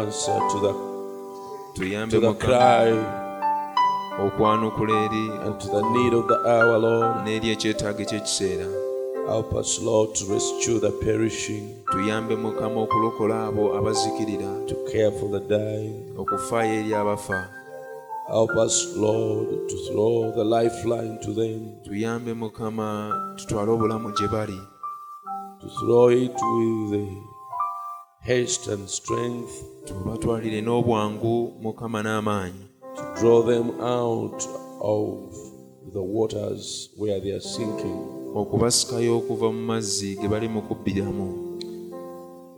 answer to the tuyambe to the cry okwanukula eri and to the need of the hour, Lord. n'eri ekyetaago Help us, Lord, to rescue the perishing, tuyambe mukama okulokola abo abazikirira. to care for the dying. okufaayo eri abafa. Help us, Lord, to throw the lifeline to them, tuyambe mukama tutwale obulamu gye bali. To throw it with the haste and strength, tubatwalire n'obwangu mukama n'amaanyi. to draw them out of the waters where they are sinking. okubasikayo okuva mu mazzi ge bali mu kubbiramu.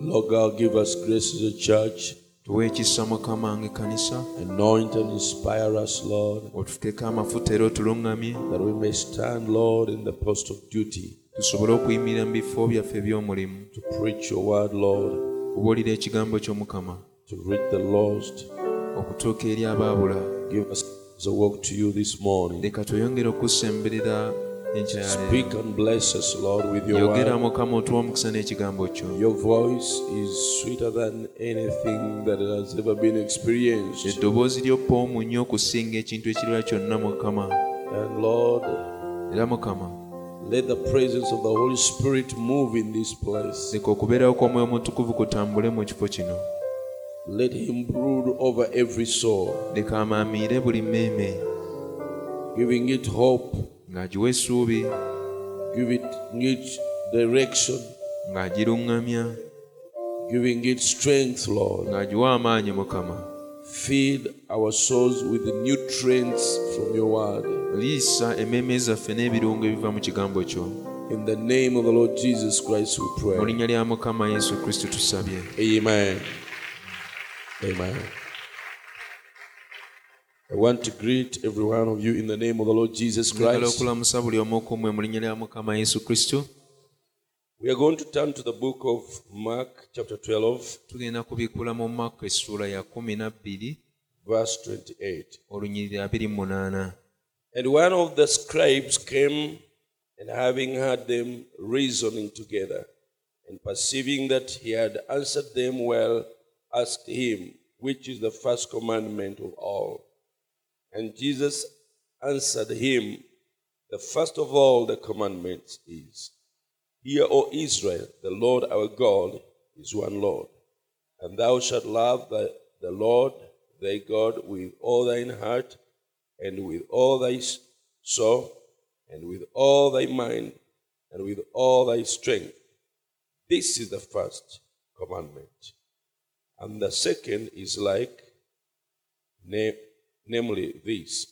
Lord God, give us grace as a church. tuwe ekisa mukama ng'ekkanisa. Anoint and inspire us, Lord, otufukeko amafuta era otuluŋŋamye that we may stand, Lord, in the post of duty. Tusobole okuyimirira mu bifo byaffe eby'omulimu. To preach your word, Lord, okubuulira ekigambo ky'omukama okutuuka eri abaabula. Leka tweyongere okusemberera Speak and bless us, Lord, with your yogera mukama otuwa omukisa n'ekigambo kyo. Eddoboozi ly'oppoomu nnyo okusinga ekintu ekirala kyonna mukama. Era mukama let the presence of the Holy Spirit move in this place. leka okubeerawo kw'omwoyo omutukuvu kutambule mu kifo kino. Let Him brood over every soul, leka amaamiire buli mmeeme. giving it hope, ng'agiwa essuubi. giving it direction, ng'agiruŋŋamya. giving it strength, Lord. ng'agiwa amaanyi mukama Feed our souls with the nutrients from your word. liisa emmeeme zaffe n'ebirungo ebiva mu kigambo kyo In the name of the Lord Jesus Christ, we mu pray. linnya lya mukama yesu kristo tusabye Amen. Amen. I want to greet every one of you in the name of the Lord Jesus njagala Christ. okulamusa buli omu mu linnya lya mukama yesu kristo We are going to turn to the book of Mark, chapter 12, tugenda kubikkula mu maka essuula ya kumi na bbiri verse 28. olunyiriri abiri mu And one of the scribes came, and having heard them reasoning together, and perceiving that he had answered them well, asked him, Which is the first commandment of all? And Jesus answered him, The first of all the commandments is, Hear, O Israel, the Lord our God is one Lord. And thou shalt love the, the Lord thy God with all thine heart, and with all thy soul, and with all thy mind, and with all thy strength. This is the first commandment. And the second is like, na- namely this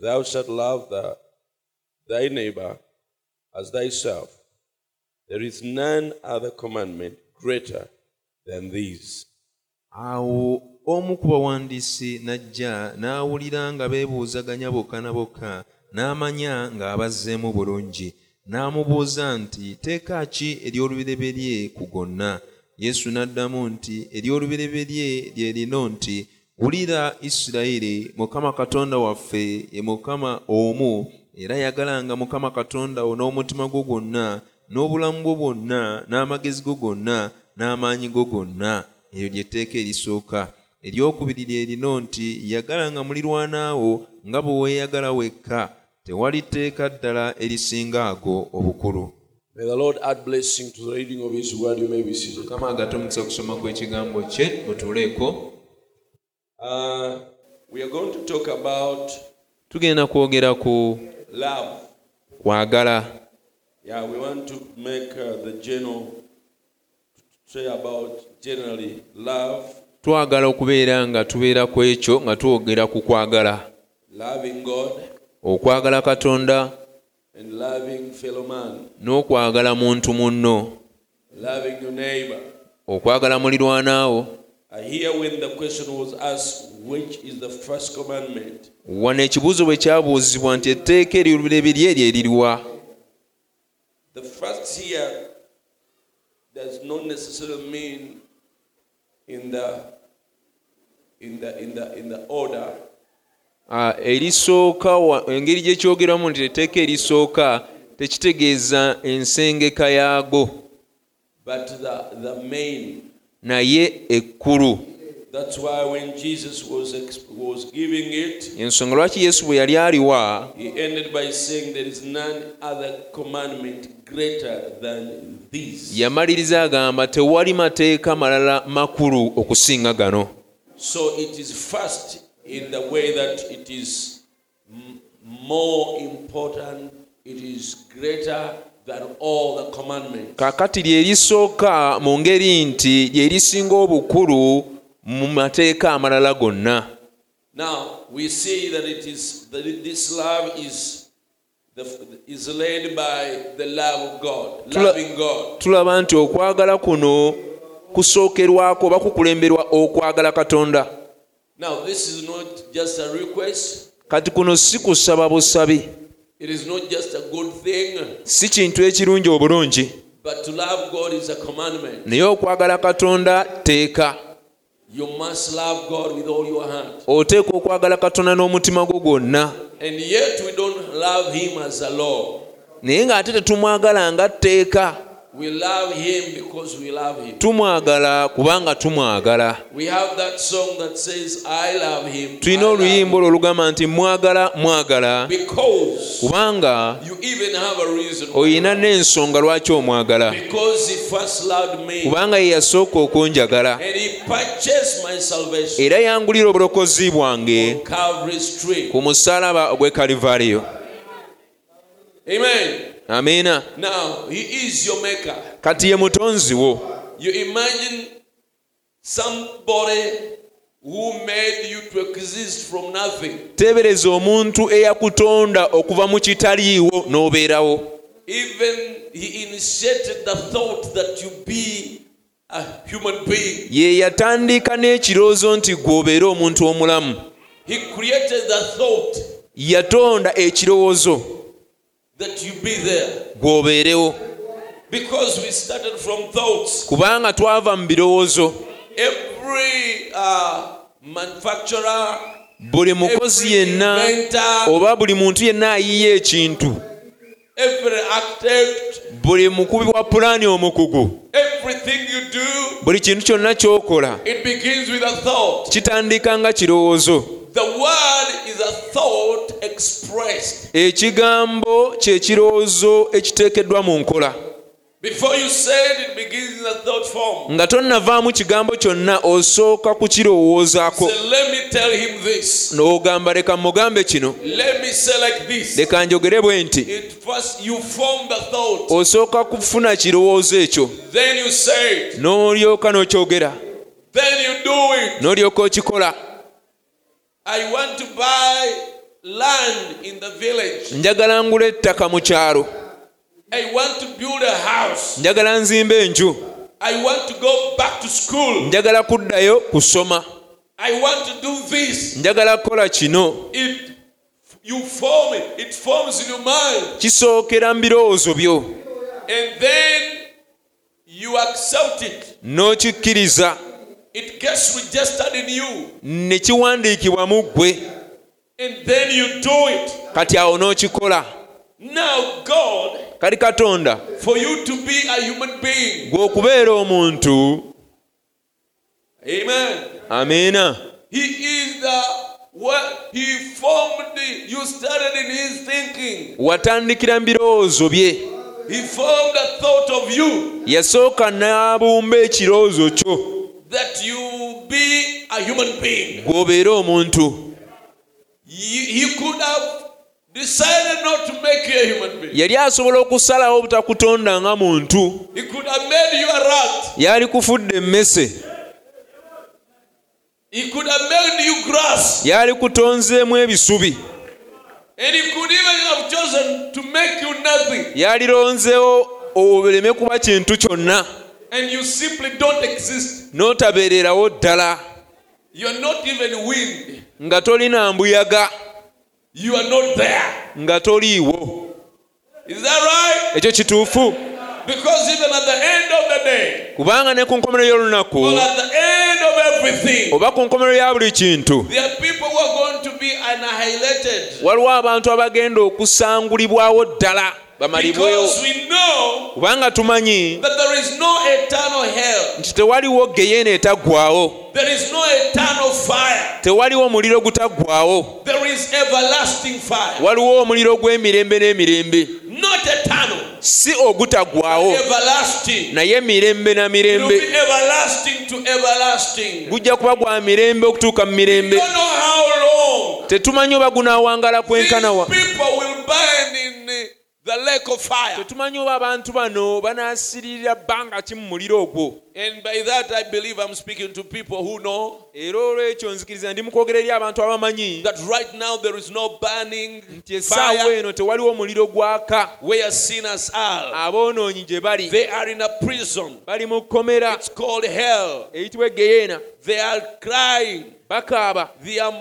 Thou shalt love the, thy neighbor as thyself. There is none other commandment greater than these. awo omu ku bawandiisi n'ajja n'awulira nga beebuuzaganya bokka na bokka n'amanya ng'abazzeemu bulungi n'amubuuza nti teeka ki ery'olubereberye ku gonna yesu n'addamu nti ery'olubereberye lye lino nti wulira isirayiri mukama katonda waffe ye mukama omu era yagalanga mukama katonda wo n'omutima gwo gwonna n'obulamu bwo bwonna n'amagezi go gonna n'amaanyi go gonna eryo lyetteeka erisooka eryokubiri lye lino nti yagalanga mulirwanaawo nga bwe weeyagala wekka tewali tteeka ddala erisinga ago obukulu May the Lord add blessing to the reading of His word. You may be seated. mukama agate omukisa okusoma kw'ekigambo kye mutuuleeko Uh, we are going to talk about tugenda kwogera ku love. kwagala Yeah, we want to make uh, the general say about generally love, twagala okubeera nga tubeera ku ekyo nga twogera ku kwagala. Loving God, okwagala katonda and loving fellow man, n'okwagala muntu munno. Loving your neighbor. okwagala mulirwanaawo Uh, here, when the question was asked, which is the first commandment, wano ekibuuzo bwe kyabuuzibwa nti etteeka ery'olubereberye lye liriwa first here does not necessarily mean in the in the in the in the order. Ah, erisooka engeri gye kyogeramu nti etteeka erisooka tekitegeeza ensengeka yaago. Naye ekkulu. Ensonga lwaki yesu bwe yali aliwa yamaliriza agamba tewali mateeka malala makulu okusinga gano. So it is first in the way that it is more important, it is greater kaakati lye lisooka mu ngeri nti lye lisinga obukulu mu mateeka amalala gonna. Now we see that it is that this love is tulaba nti okwagala kuno kusookerwako oba kukulemberwa okwagala katonda. Kati kuno si kusaba busabi. Si kintu ekirungi obulungi. naye okwagala katonda teeka. You must love God with all your heart. oteeka okwagala katonda n'omutima gwo gwonna And yet we don't love Him as a law. naye ng'ate tetumwagala nga tteeka tumwagala kubanga tumwagala. Tulina oluyimba olwo olugamba nti mwagala mwagala. Kubanga olina n'ensonga lwaki omwagala? Kubanga ye yasooka okunjagala. Era yangulira obulokozi bwange ku musalaba ogw'e kalivaliyo amen. Amiina Now, He is your maker. kati ye mutonzi wo You imagine somebody who made you to exist from nothing. teebereza omuntu eyakutonda okuva mu kitaliiwo n'obeerawo Even he initiated the thought that you be a human being. ye yatandika n'ekirowoozo nti gw'obeera omuntu omulamu He created the thought yatonda ekirowoozo gw'obeerewo kubanga twava mu birowoozo. Buli mukozi yenna oba buli muntu yenna ayiye ekintu. buli mukubi wa pulaani omukugu buli kintu kyonna ky'okola kitandika nga kirowoozo. Ekigambo kye kirowoozo ekiteekeddwa mu nkola. nga tonnavaamu kigambo kyonna osooka kukirowoozaako. N'ogamba leka mugambe kino. Leka njogere bwe nti osooka kufuna kirowoozo ekyo. N'olyoka n'okyogera. N'olyoka okikola. Njagala ngula ettaka mu kyalo. njagala nzimba enju. Njagala kuddayo kusoma. Njagala kukola kino. Kisookera mu birowoozo byo. N'okikkiriza. Ne kiwandiikibwa mu ggwe. Kati awo n'okikola. Now, God, kali katonda for you to be a human being, gwe okubeera omuntu Amen. amiina He is the what He formed. You started in His thinking. watandikira mu birowoozo bye He formed a thought of you yasooka n'abumba ekirowoozo kyo that you be a human being. gw'obeera omuntu He, he could have yali asobola okusalawo obutakutonda nga muntu yali kufudde emmese. Yali kutonzeemu ebisubi. Yalironzeewo oleme kuba kintu kyonna. N'otabeererawo ddala. Nga tolina mbuyaga. You are not there. nga toliiwo Is that right? ekyo kituufu Because even at the end of the day, kubanga ne ku nkomerero y'olunaku or at the end of everything, oba ku nkomerero ya buli kintu there are people who are going to be annihilated. waliwo abantu abagenda okusangulibwawo ddala bamalibwewo Because we know kubanga tumanyi that there is no eternal hell, nti tewaliwo geyeena etaggwawo tewaliwo omuliro gutaggwawo waliwo omuliro gw'emirembe n'emirembe. Si ogutaggwawo naye emirembe na mirembe. gujja kuba gwa mirembe okutuuka mu mirembe. Tetumanyi oba gunaawangala kwenkanawa the, lake of fire. tetumanyi oba abantu bano banaasirira bbanga ki mu muliro ogwo And by that, I believe I'm speaking to people who know era olwekyo nzikiriza ndi mu kwogera eri abantu abamanyi that right now there is no burning nti essaawa fire eno tewaliwo muliro gwaka where sinners are. aboonoonyi gye bali They are in a prison. bali mu kkomera It's called hell. eyitibwa egeyeena They are crying. Bakaaba They are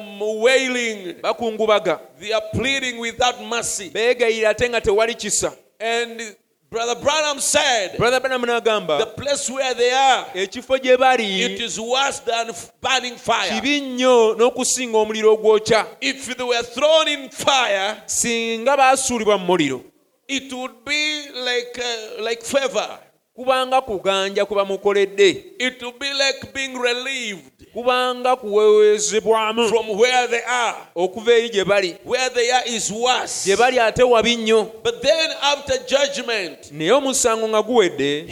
wailing. bakungubaga They are pleading without mercy. beegayira ate nga tewali kisa And Brother Branham said, brother banamu the place where they are, ekifo gye bali it is worse than burning fire. kibi nnyo n'okusinga omuliro ogwokya If they were thrown in fire, singa baasuulibwa mu muliro it would be like uh, like favor. kubanga kuganja kwe bamukoledde It would be like being relieved kubanga kuweewezebwamu okuva eri gye bali. Gye bali ate wabi nnyo. Naye omusango nga guwedde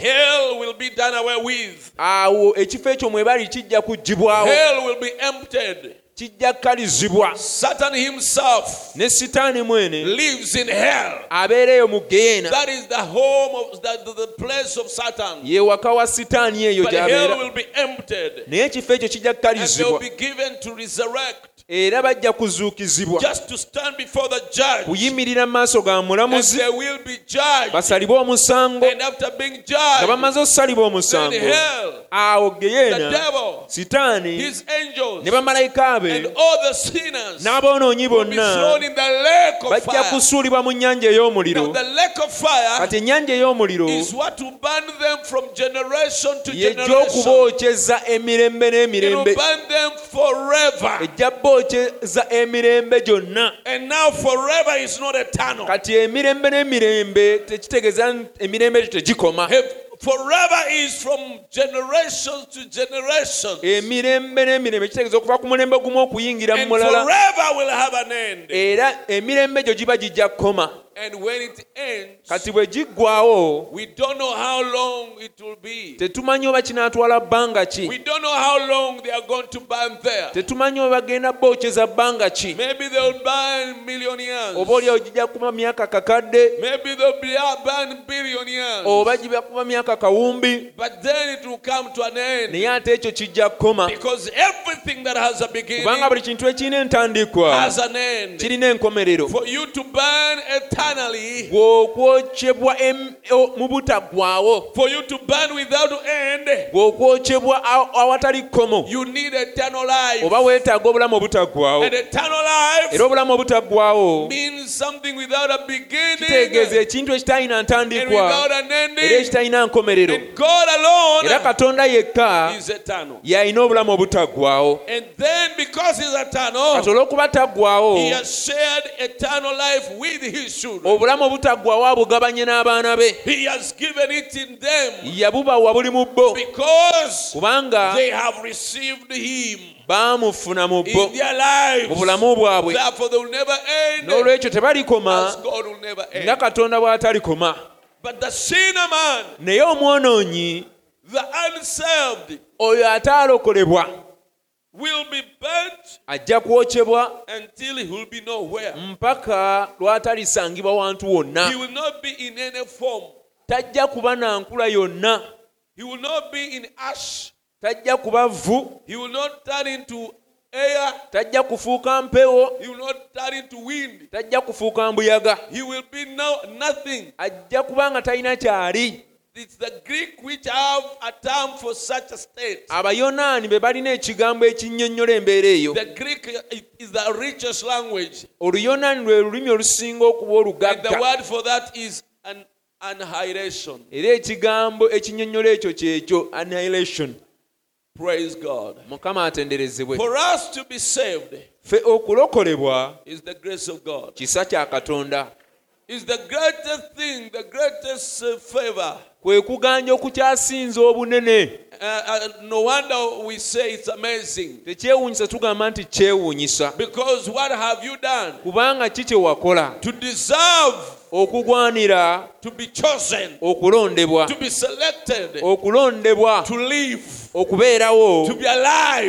awo ekifo ekyo mwe bali kijja kuggibwawo Kijja kkalizibwa Satan himself ne sitaani mwene lives in hell. abeereyo mu geyeena That is the home of the, the, the place of Satan. ye waka wa sitaani eyo gy'abeera. naye ekifo ekyo kijja And era bajja kuzuukizibwa. Kuyimirira mu maaso ga mulamuzi. Basalibwe omusango. Nga bamaze osalibwa omusango awo geyeena sitaani ne bamalayika be n'aboonoonyi bonna bajja kusuulibwa mu nnyanja ey'omuliro. Kati ennyanja ey'omuliro y'egy'okubookeza emirembe n'emirembe. Ejja bo empewo emirembe gyonna. Kati emirembe n'emirembe tekitegeeza emirembe egyo tegikoma. Emirembe n'emirembe kitegeeza okuva ku mulembe gumu okuyingira mu mulala. era emirembe egyo giba gijja kukoma. And when it ends, kati bwe giggwaawo tetumanyi oba kinaatwala bbanga ki. Tetumanyi oba bagenda bokyeza bbanga ki. Oba olyawo gijja kuba myaka kakadde oba giba kuba myaka kawumbi naye ate ekyo kijja kukomakubanga buli kintu ekirina entandikwa kirina enkomerero. For you to burn eternally, gwe okwokyebwa em- o- mu butaggwawo for you to burn without end, gwe okwokyebwa aw- awatali kkomo you need eternal life. oba weetaaga obulamu obutaggwawo And eternal life era obulamu obutaggwawo means something without a kitegeeza beginning ekintu ekitalina and ntandikwa. without era ekitalina nkomerero. And God era alone katonda yekka is eternal. y'alina obulamu obutaggwawo And then because He's a turn, he has shared eternal, kati olw'okuba taggwawo obulamu obutaggwawo abugabanye n'abaana be. Yabubawa buli mu bo. kubanga baamufuna mu bo. mu bulamu bwabwe. N'olwekyo tebalikoma nga katonda bw'atalikoma. Naye omwonoonyi oyo ataalokolebwa will be burnt ajja kwokyebwa until he will be nowhere. mpaka lw'atalisangibwa wantu wonna He will not be in any form. tajja kuba na nkula yonna He will not be in ash. tajja kuba vvu He will not turn into air. tajja kufuuka mpewo He will not turn into wind. tajja kufuuka mbuyaga He will be no nothing. ajja kuba nga talina kyali It's the Greek which have a term for such a state. abayonaani be balina ekigambo ekinnyonnyola embeera eyo The Greek is the richest language. oluyonaani lwe lulimi olusinga okuba And the word for that is an annihilation. era ekigambo ekinnyonnyola ekyo kyekyo annihilation Praise God. mukama atenderezebwe For us to be saved ffe okulokolebwa is the grace of God. kisa kya katonda is the greatest greatest favor. kwe kuganja okukyasinza obunene. Uh, uh, no wonder we say it's amazing. tekyewuunyisa tugamba nti kyewuunyisa Because what have you done? Kubanga ki kye wakola? To deserve okugwanira. to be chosen, okulondebwa. to be selected, okulondebwa. to live, okubeerawo to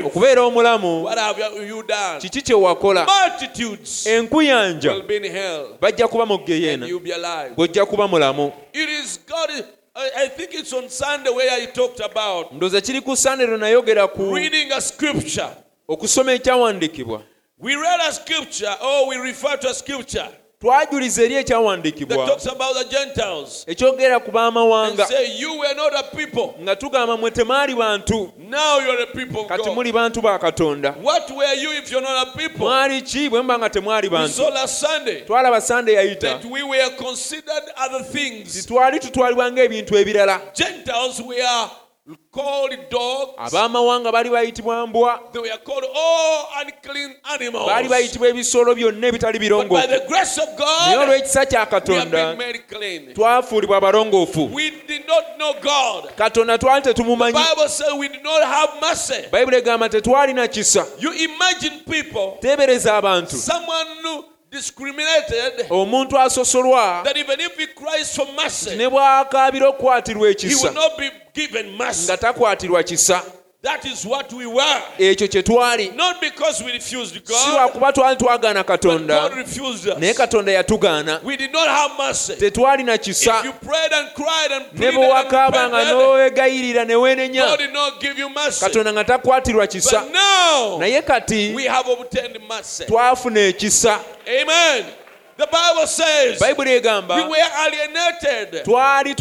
okubeera omulamu What have you- you done? kiki kye wakola enkuyanja will be in hell, bajja kuba mu geyeena bw'ojja kuba mulamu ndooza. I, I think it's on Sunday where I talked about ndowooza kiri ku sandero nayogera ku reading a scripture. okusoma ekyawandiikibwa We read a scripture, or we refer to a scripture twajuliza eri ekyawandiikibwa ekyogera ku b'amawanga nga tugamba mwe temaali bantu. Kati muli bantu ba katonda. Mwali ki? Bwe muba nga temwali bantu. twalaba sande yayita. nti tutwalibwa ng'ebintu ebirala. Gentiles were called dogs. abaamawanga baali bayitibwa mbwa They were called all unclean animals. baali bayitibwa ebisolo byonna ebitali But by birongoofu the grace of God, olw'ekisa kya katonda been made clean. twafuulibwa abalongoofu We did not know God. katonda twali tetumumanyi Bible says we did not have mercy. bayibuli egamba tetwalina kisa You imagine people, teebereza abantu someone who discriminated, omuntu asosolwa that even if he cries for mercy, ne bw'akaabira okukwatirwa he ekisa will not be given mercy. nga takwatirwa kisa Ekyo kye twali. Si lwakuba twali twagaana katonda. Naye katonda yatugaana tetwalina kisa. Ne bwe wakaabanga n'owegayirira ne weenenya katonda nga takwatirwa kisa. naye kati twafuna ekisa. The Bible says bayibuli we egamba were alienated. twali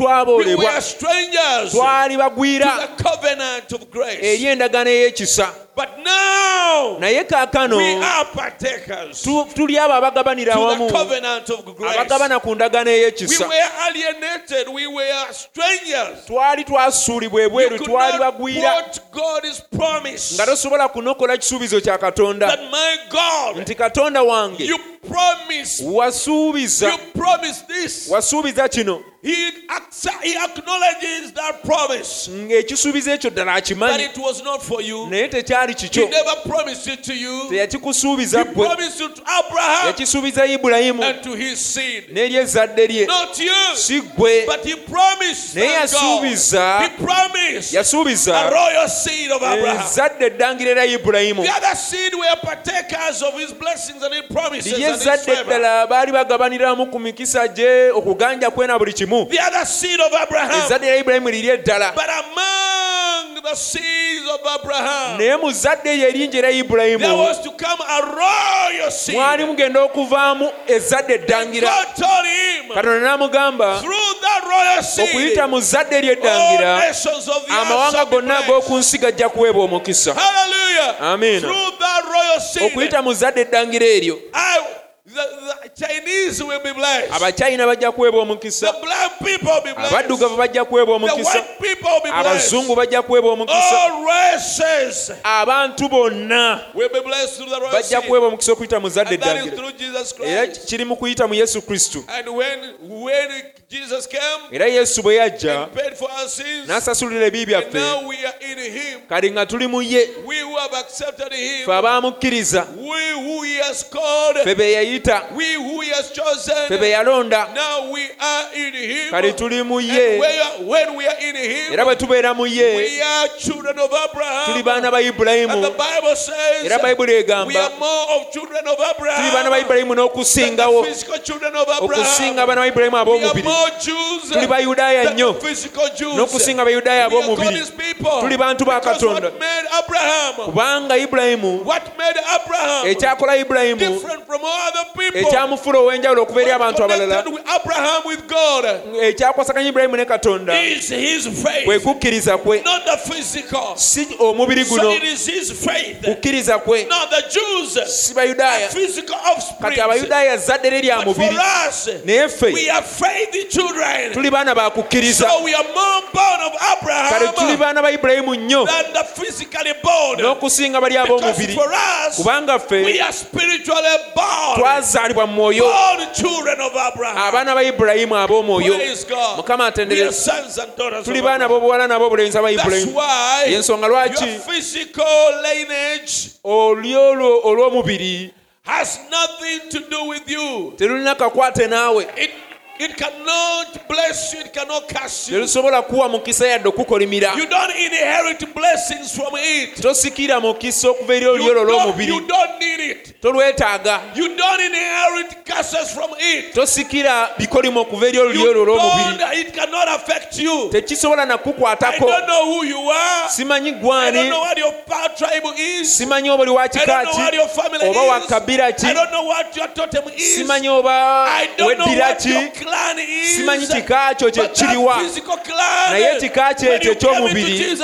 We were strangers to twali bagwira the covenant of grace. eri endagaano ey'ekisa But now naye kaakano we are partakers to tuli abo abagabanira awamu the covenant of grace. abagabana ku ndagaano We ey'ekisa were alienated. We were strangers. twali twasuulibwa You ebweru twali bagwira quote God's promise nga tosobola kunokola kisuubizo kya katonda that my God, nti katonda wange you promised, wasuubiza you promised this. wasuubiza kino He, acce- he acknowledges that promise ng'ekisuubizo ekyo ddala that akimanyi it was not for you. naye tekyali He kikyo never promised it to you. He teyakikusuubiza ggwe promised it to Abraham yakisuubiza ibulayimu and to his seed. lye Not you. si ggwe But he promised naye God. yasuubiza He promised a yasuubiza royal seed of Abraham. ezzadde eddangire lya ibulayimu The other seed were partakers of his blessings and his promises lye and his favor. eddala baali bagabaniramu ku mikisa gye okuganja kwe buli kimu The other seed of Abraham. ezzadde lya ibulayimu liri eddala among the seeds of Abraham, naye mu zzadde eryo eringi erya ibulayimu was to come a royal seed. mwali mugenda okuvaamu ezzadde eddangira God told him katonda n'amugamba through that royal seed, okuyita mu zzadde eryo all eddangira nations of the earth amawanga gonna ag'oku nsi gajja kuweebwa omukisa Hallelujah. Amen. Through that royal seed, okuyita mu zzadde eddangira eryo abachina bajja kuweebwa omukisaabaddugavu bajja kuweebwa omukisa. abazungu bajja kuweebwa omukisa. Abantu bonna bajja kuweebwa omukisa okuyita mu zadde eddangiro kiri mu kuyita mu yesu kristo era yesu bwe yajja n'asasulira ebibi byaffe. kale nga tuli mu ye fe abaamukkiriza fe be who He be yalonda now we are in Him. kali tuli mu ye. when we are in Him, era bwe tubeera mu ye. we are children of tuli baana ba ibulayimu era bayibuli egamba are more of children of tuli baana ba ibulayimu n'okusingawo. physical children of okusinga abaana ba ibulayimu ab'omubiri. Tuli bayudaaya nnyo. n'okusinga abayudaaya ab'omubiri. Tuli bantu ba Katonda. what made Abraham, kubanga ibulayimu what made Abraham ekyakola ibulayimu ekyamufuula ow'enjawulo okuba eri abantu abalala. ekyakwasaganya ibulayimu ne katonda. kwe kukkiriza kwe. Si omubiri guno. kukkiriza kwe. Si bayudaaya. kati abayudaaya zaddere lye lya mubiri. naye ffe. tuli baana ba kukkiriza. Kale tuli baana ba ibulayimu nnyo. n'okusinga bali ab'omubiri. Kubanga ffe are spiritually born. twazaalibwa mu ab'omwoyo All the children of Abraham. abaana ba ibulayimu ab'omwoyo. Mukama atendereza sons and daughters tuli baana b'obuwala n'ab'obulenzi aba ibulayimu y'ensonga lwaki? your physical lineage olw'omubiri has nothing to do with you. terulina kakwate naawe. It, it cannot bless you, it cannot curse you. terusobola kuwa mukisa yadde okukolimira You don't inherit blessings from it. tosikira mukisa okuva eri You don't, you don't need it. tolwetaaga You don't inherit curses from it. tosikira bikolimo okuva eri You don't, it cannot affect you. tekisobola I nakukwatako don't know who you are. simanyi I don't gwani know what your power tribe is. simanyi oba oli wa I kika don't know what your family oba wa is. kabira ki I don't know what your totem is. simanyi oba I don't know weddira what your ki. simanyi kika kyo kyekiriwa naye kika kyekyo eky'omubiri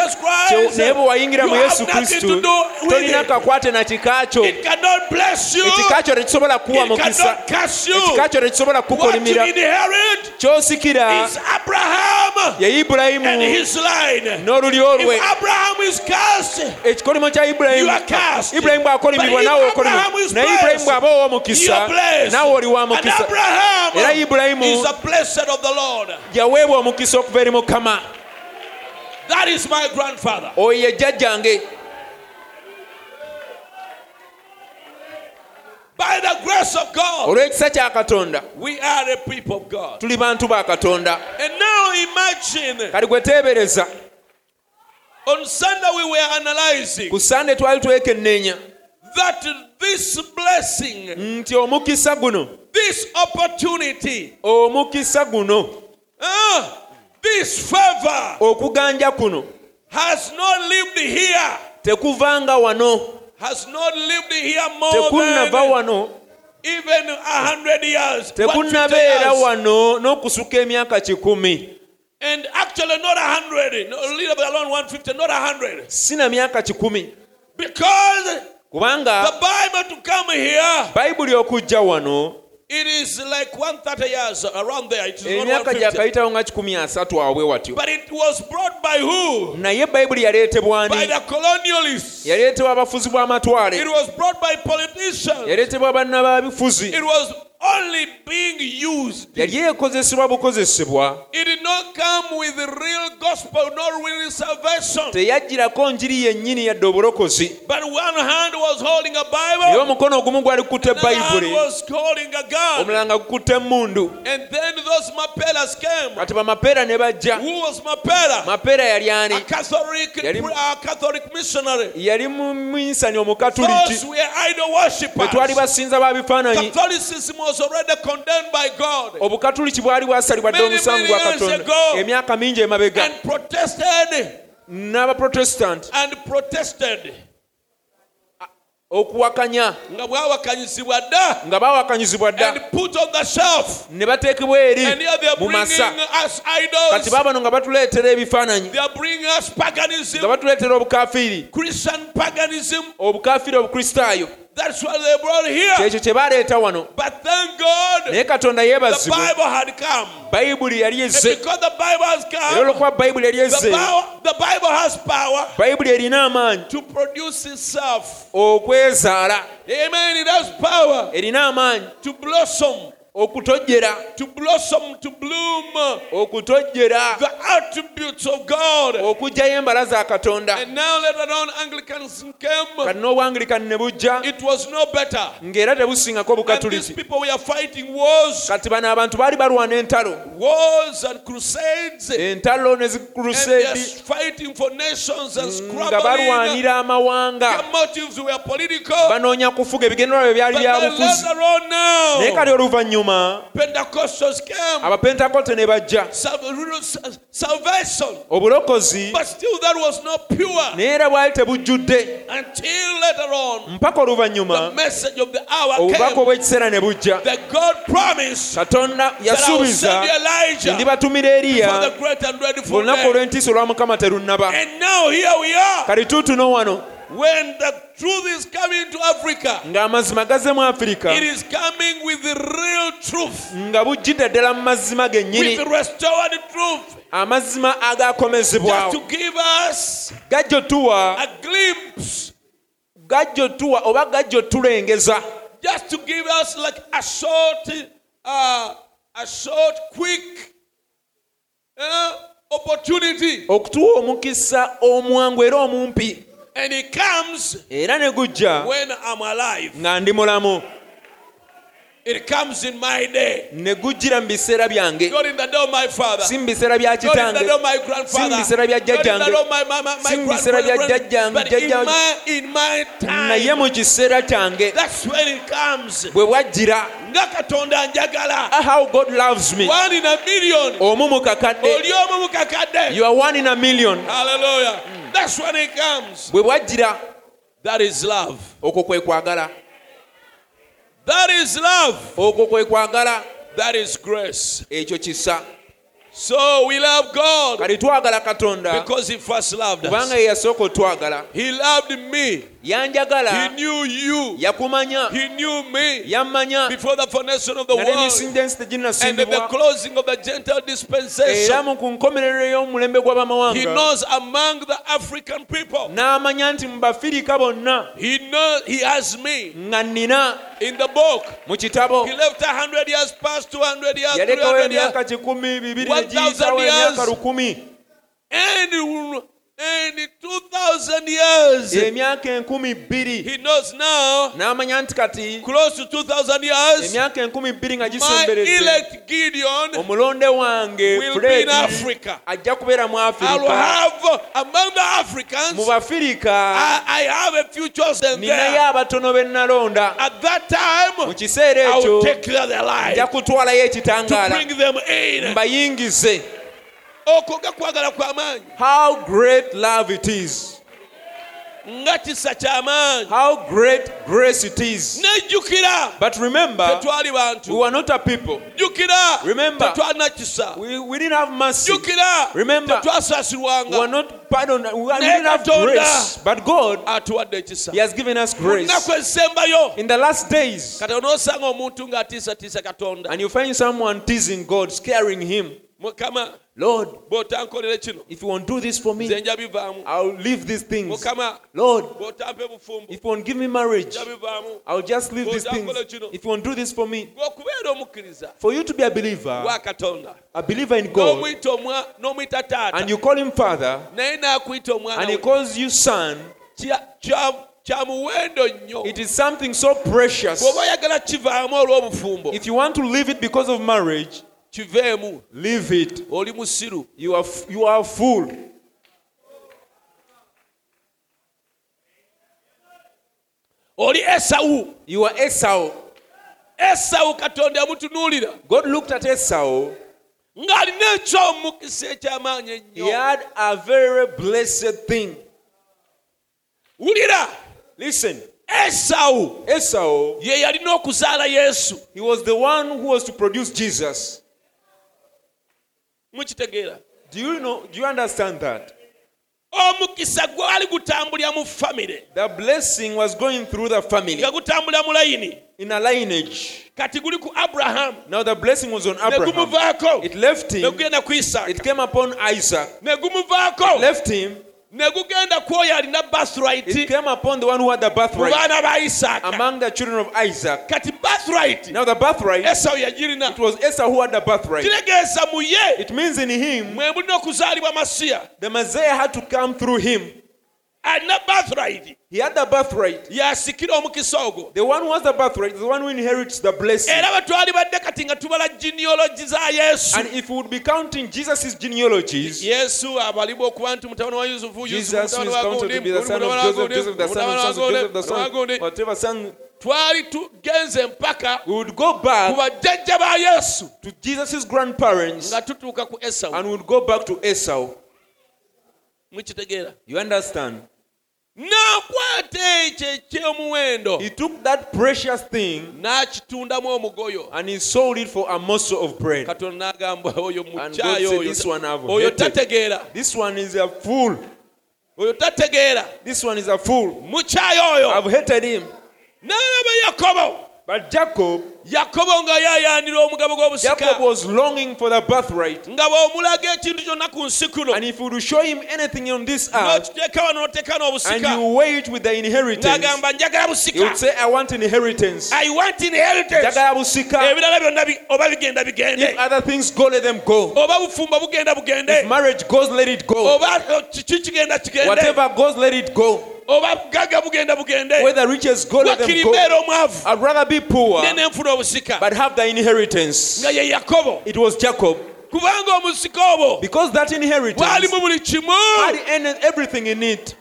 naye bwe wayingira mu yesu kristo tolina kakwate na kika kyo ekika tekisobola kuwa mukisa. ekika e tekisobola kukolimira. kyosikira ye ibulayimu n'olulyo lwe ekikolimo e kya ibulayimu ibulayimu bw'akolimibwa naawe okolimibwa naye ibulayimu bw'aba ow'omukisa naawe oli wa mukisa. era ibulayimu is the blessed of the Lord. yaweebwa omukisa okuva eri mukama That is my grandfather. oyo ye jjajjange By the grace of God, olw'ekisa kya katonda we are a people of God. tuli bantu ba katonda And now imagine, kati gwe teebereza on Sunday we were analyzing ku sande twali twekenneenya that this blessing, nti omukisa guno. this opportunity, omukisa guno. ah, this favor okuganja kuno. has not lived here, tekuvanga wano. has not lived here more tekunnava than wano. even a hundred years, 150 tekunnabeera wano n'okusuka emyaka kikumi. And actually not a hundred, a little bit around 150, not a hundred, si na myaka kikumi. Because kubanga the Bible to come here, bayibuli okujja wano it is like 130 years around there. It is emyaka 150. gyakayitawo nga kikumi asatu awe watyo But it was brought by who? naye bayibuli yaleetebwa By the colonialists. yaleetebwa abafuzi It b'amatwale was brought by politicians. yaleetebwa bannababifuzi It was only being used. yali ekozesebwa bukozesebwa. Teyajjirako njiri yennyini yadde obulokozi. Naye omukono ogumu gwali kukutta ebayibuli omulala nga gukutte emmundu. Kati bamapeera ne bajja. Mapeera yali ani? Yali muminsani omukatuliki. Tetwali basinza ba bifaananyi obukatuliki bwali bwasalibwadde omusango gwa katonda. emyaka mingi emabega. n'abaprotestanti okuwakanya. Nga bwawakanyizibwa dda. Nga bawakanyizibwa dda. Ne bateekebwa eri mu masa. kati baabano nga batuleetera ebifaananyi. Nga batuleetera obukafiiri. Obukafiiri obukristaayo That's what they brought kyekyo kye wano. Naye katonda yeebazibwe yali eze era olwokuba bayibuli yali eze bayibuli erina amaanyi. okwezaala. Erina amaanyi. Okutojjera to blossom to bloom okutojjera the attributes of God. okuggyayo embala za katonda And now later on, Anglicans came. kati n'obwangirikani ne bujja It was no better. ng'era tebusingako And these people were fighting wars, kati bano abantu baali balwana entalo wars and crusades. entalo ne zikulusedi fighting for nations and nga scrabbling. balwanira amawanga Their motives were political. banoonya kufuga ebigendererwa bye byali But bya bufuzi on naye now, kali oluvannyuma bavuma abapentakosite ne bajja. Obulokozi. Naye era bwali tebujjudde. Mpaka oluvannyuma obubaka obw'ekiseera ne bujja. Katonda yasuubiza ndibatumira eriya olunaku olw'entiisa olwa mukama terunnaba. Kati tuutuno wano. When the truth is coming to Africa, ng'amazima gazze mu afirika it is coming with the real truth, nga bujjidde ddala mu mazima with the restored truth, amazima just to give us gajja otuwa a glimpse, gajja otuwa oba gajja otulengeza just to give us like a short, uh, a short, quick uh, opportunity. okutuwa omukisa omwangu era omumpi And it comes era ne gujja when I'm alive. nga ndi mulamu. It comes in my day. ne gujjira mu biseera byange. Si mu biseera bya kitange. si mu biseera bya jjajjange. si mu biseera bya jjajjange naye mu kiseera kyange bwe bwajjira nga katonda anjagala ah, how god loves me. Omu mukakadde you are one in a million. Hallelujah. Mm. That's when it comes. bwe bwajjira That is love. okwo kwe kwagala That is love. okwo kwe kwagala That is grace. ekyo kisa So we love God kati twagala katonda because He first loved kubanga us. ye yasooka otwagala He loved me. yanjagala. Yakumanya. Yammanya era mu ku nkomerero gw'abamawanga n'amanya nti mu bafirika bonna. Nga nnina. Mu kitabo. Yalekawo emyaka kikumi bibiri negiyitawo emyaka lukumi. In 2000 years, emyaka enkumi bbiri he n'amanya nti kati. emyaka enkumi bbiri nga gisemberedde wange ajja kubeera mu afirika mu bafirika ninayo abatono be nalonda mu kiseera ekyo nja kutwalayo ekitangaala mbayingize. How great love it is. Nga kisa ky'amaanyi how great grace it is. But remember we were not a people. Remember. we, we didn't have mercy. Remember. we were not pardoned we didn't have grace. But God he has given us grace. In the last days kati onoosanga omuntu ng'atiisatiisa katonda. and you find someone teasing God scaring him mukama Lord bw'otankolere kino. if you won't do this for me bivaamu. I'll leave these things. Mukama Lord bw'otampa ebufumbo if you won't give me marriage I'll just leave these things. If you won't do this for me gw'okubeera omukkiriza. for you to be a believer wa katonda. a believer in God n'omuyita omwa- n'omuyita taata. and you call him father naye n'akuyita omwana and he calls you son it is something so precious. Bw'oba oyagala kivaamu olw'obufumbo. If you want to leave it because of marriage kiveemu leave it. oli musiru. You are you are fool. Oli esawu you are Esau. Esawu katonda yamutunuulira. God looked at Esau. Ng'alina ekyomukisa eky'amaanyi he ennyo. Had a very blessed thing. Wulira. Listen. Esawu Esau ye yalina okuzaala yesu. he was the one who was to produce Jesus mukitegeera. Do you know do you understand that? Omukisa gwali gutambulira mu famire the blessing was going through the family. Nga gutambulira mu layini in a lineage. Kati guli ku aburahamu now the blessing was on Abraham. gumuvaako. It left him. Gugenda ku isaaka it came upon Isaac. Ne gumuvaako. Left him ne kwoyo alina birthright. Came upon the one who had the birthright. Baana ba isaaka among the children of Isaac. Kati birthright. Now the birthright esawu yagirina it was Esau who had the birthright. Kitegeeza mu ye. It means in him mwe mulina okuzaalibwa masiya. the Messiah had to come through him alina birthright. He had the birthright. Yasikira omukisa ogwo the one who has the birthright is the one who inherits the blessing. Era bwe twali badde kati nga tubala genealogy za yesu. And if we would be counting Jesus' genealogies yesu abalibwa okuba nti mutabani wa yusufu yusufu twali tugenze mpaka ku bajjajja ba yesu. to jesus's grandparents nga tutuuka ku esawu and would go back to Esau. mukitegeera. You understand? N'akwata ekyo ekyomuwendo He took that precious thing n'akitundamu omugoyo and he sold it for a morsel of bread. katonda n'agamba oyo mukyayo oyo tategeera This one is a fool. oyo tategeera This one is a fool. mukyayo oyo I've hated him. n'alaba yakobo But Jacob, yakobo nga yayanira omugabo gw'obusika Jacob was longing for the birthright. nga bw'omulaga ekintu kyonna ku nsi kuno And if you show him anything on this earth, n'okiteeka wano n'oteeka and you wait with the inheritance, ng'agamba njagala he would say, I want inheritance. i want inheritance Njagala busika. ebirala byonna oba bigenda If other things go, let them go. oba bufumbo bugenda bugende If marriage goes, let it go. oba kiki kigenda kigende Whatever goes, let it go. Oba bugaga bugenda bugende. Riches go, wakiri go. mbeera omwavu I'd rather be poor ne nenfuna obusika. but have the inheritance. nga ye yakobo. It was Jacob. kubanga omusika obwo. Because that inheritance bwalimu buli kimu had en- everything in it.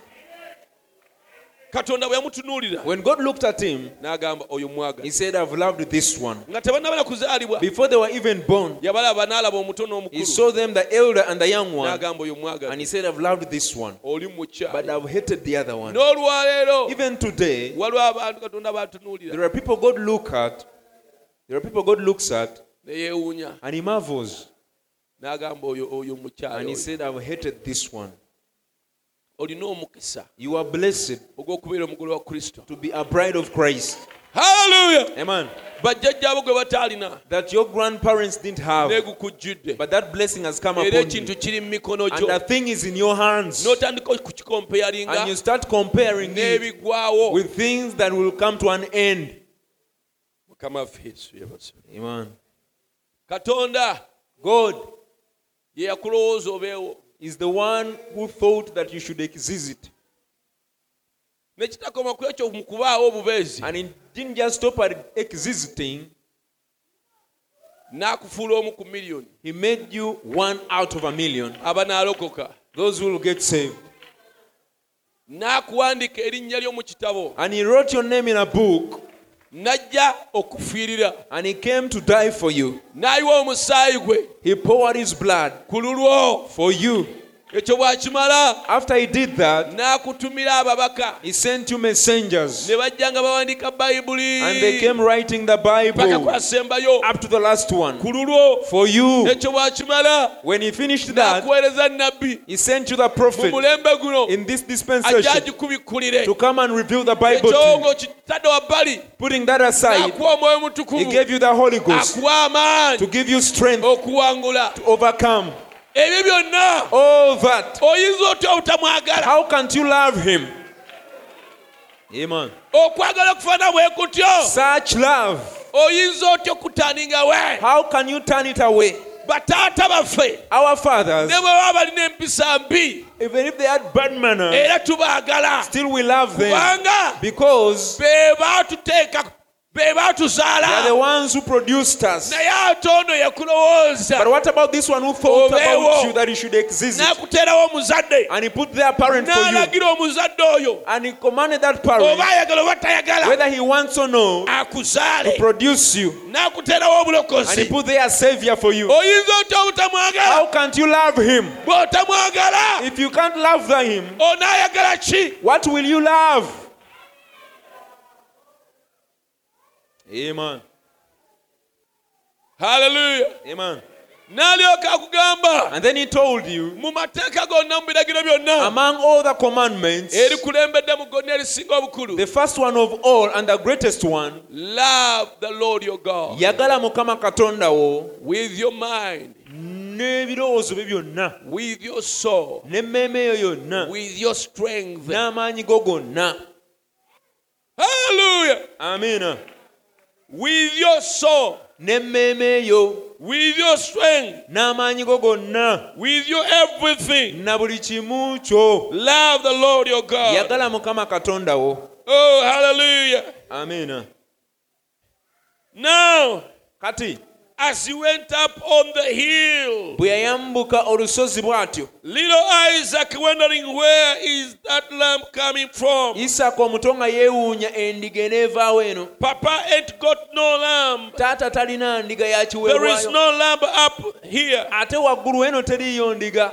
Katonda bwe yamutunuulira When God looked at him, n'agamba oyo mwaga he said, I've loved this one. nga tebannabala kuzaalibwa Before they were even born, yabalaba n'alaba omuto he n'omukulu saw them, the elder and the young one, n'agamba oyo mwaga and he said, I've loved this one, oli but I've hated the other one. n'olwaleero Even today, waliwo abantu katonda batunuulira there are people God look at, there are people God looks at, ne yeewuunya and he marvels. n'agamba oyo oyo mukyala And he said, I've hated this one. Olina omukisa You are blessed ogw'okubeera omugole wa kristo to be a bride of Christ. haleluya Amen. bajjajjaabo gwe bataalina That your grandparents didn't have, but that blessing has come era upon ekintu you. kiri mu mikono And the thing is in your hands. n'otandika kukikompeyalinga And you start comparing n'ebigwawo with things that will come to an end. mukama waffe yesu yebaze Amen. katonda God ye yakulowooza obeewo is the one who thought that you should exist. nekitakoma ku ekyo mu obubeezi And it didn't just stop at existing, n'akufuula omu ku miliyoni He made you one out of a million. abanaalokoka Those who will get saved. n'akuwandiika erinnya lyo mu kitabo And He wrote your name in a book, n'ajja okufiirira and He came to die for you. n'ayiwa omusaayi gwe He poured His blood ku lulwo for you. Ekyo bw'akimala After He did that, n'akutumira ababaka. He sent you messengers, ne bajja nga bawandiika bayibuli. And they came writing the Bible kwasembayo up to the last one. Ku lulwo for you. ekyo bw'akimala. When He finished that, n'akuweereza He sent you the mu prophet mulembe guno. in this ajja dispensation to come and reveal the Bible ekyo ng'okitadde wabbali. Putting that aside, omwoyo He gave you the Holy Ghost akuwa amaanyi. to give you strength okuwangula. to overcome ebyo byonna all that. oyinza otya obutamwagala How can't you love Him? Amen. okwagala okufaana bwe kutyo Such love. oyinza otya okutaaninga we How can you turn it away? bataata baffe Our fathers, ne bwe baba balina empisa mbi even if they had bad manners, era tubaagala still we love them kubanga because be baatuteeka be they are the ones who produced us. naye ate ono yakulowooza But what about this one who thought about you that he should exist? n'akuteerawo omuzadde And he put their parent for you. n'alagira omuzadde oyo And he commanded that parent, oba ayagala oba tayagala whether he wants or no, to akuzaale produce you. n'akuteerawo And he obulokozi put their savior for you. oyinza otya obutamwagala How can't you love him? bw'otamwagala If you can't love him, onaayagala ki what will you love? Amen. Hallelujah. Amen. And then he told you, gonna mu byonna. among all the commandments, the first one of all and the greatest one, love the lord your god yagala mukama katonda wo with your mind n'ebirowoozo bye byonna with your soul n'emmeeme eyo yonna with your strength. n'amaanyi go gonna. Amiina with your soul. N'emmeeme yo. With your strength. N'amaanyi go gonna. With your everything. Na buli kimu kyo. Love the lord your god. Yagala mukama katonda wo. Oh hallelujah. Amiina now kati As he went up on the hill, bwe yayambuka olusozi bw'atyo isaaka omuto nga yeewuunya endiga eneevaawo eno. Taata talina ndiga ya kiweebwayo. Ate waggulu eno teriiyo ndiga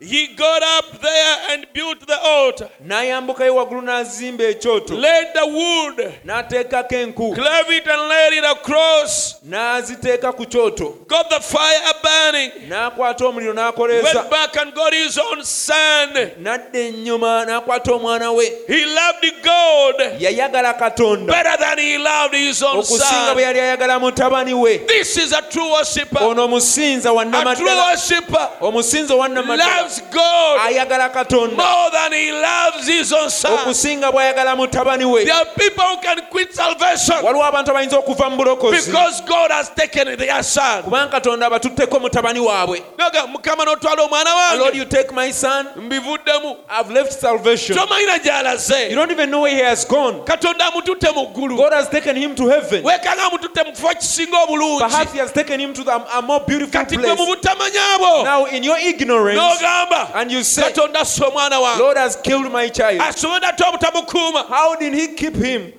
he got up there and built the altar. N'ayambukayo waggulu n'azimba ekyoto. Laid the wood. N'ateekako enku. Clave it and laid it across n'aziteeka ku kyoto. Got the fire burning, n'akwata omuliro n'akoleeza. Went back and got his own son. n'adda ennyuma n'akwata omwana we. He loved God yayagala katonda. better than he loved his own okusinga bwe yali ayagala mutabani we. This is a true worshipper. ono omusinza wa A true worshipper. omusinza wa nnamaddala loves God ayagala katonda. more than he loves his own son. okusinga bw'ayagala mutabani we. There are people who can quit salvation waliwo abantu abayinza okuva mu bulokozi. because God has taken their son. kubanga katonda abatutteko mutabani waabwe. Naga mukama n'otwala omwana lord you take my son. Mbivuddemu. I've left salvation. You don't even know where he has gone. Katonda amututte mu ggulu. God has taken him to heaven. Weekanga amututte mu kifo kisinga obulungi. Perhaps he has taken him to the, a more beautiful kati gwe mu place. butamanya bwo. Now in your ignorance n'ogamba and you say katonda asse omwana wange lord has killed my child. Asobodde obutamukuuma how did he keep him?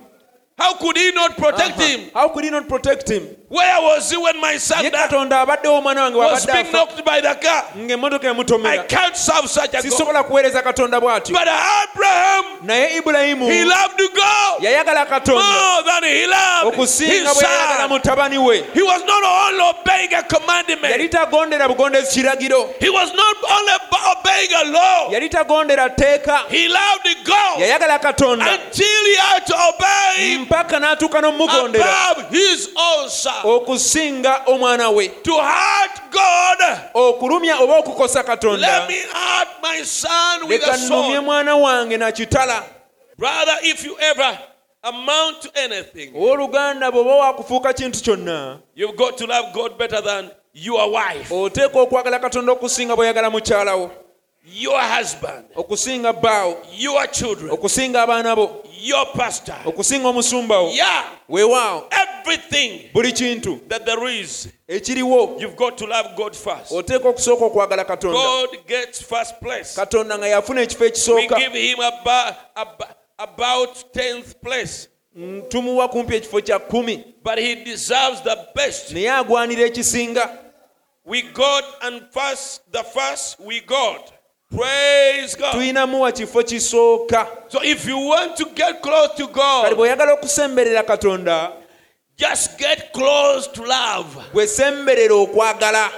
How could he not protect Uh-huh. him? How could he not protect him where was he when my son katonda abaddewo omwana wange was being knocked by the car. I can't serve such a God. Sisobola kuweereza katonda bw'atyo. But Abraham naye ibulayimu he loved God. yayagala katonda more than he loved okusinga bwe yayagala son. mutabani we. He was not only obeying a commandment. Yali tagondera bugondezi kiragiro. He was not only obeying a law. Yali tagondera tteeka. He loved God. Yayagala katonda. Until he had to obey mpaka n'atuuka his own son okusinga omwana we. To hurt God. Okulumya oba okukosa katonda. Leka nnumye mwana wange na kitala. Brother if you ever amount to anything owooluganda bw'oba waakufuuka kintu kyonna you've got to love God better than your wife oteeka okwagala katonda okusinga bw'oyagala mukyalawo your husband okusinga bbaawo your children. okusinga abaana bo your pastor. Okusinga omusumbawo yeah. Weewaawo everything buli kintu. that there is ekiriwo. you've got to love God first. Oteeka okusooka okwagala katonda. God gets first place. Katonda nga yafuna ekifo we ekisooka. give him about, about 10th place. Mm, tumuwa kumpi ekifo kya kkumi but he deserves the best. Naye agwanira ekisinga. We got and first the first we got praise God. Tuyinamuwa kifo kisooka. Kale bw'oyagala okusemberera katonda just get close to love. bwesemberera okwagala.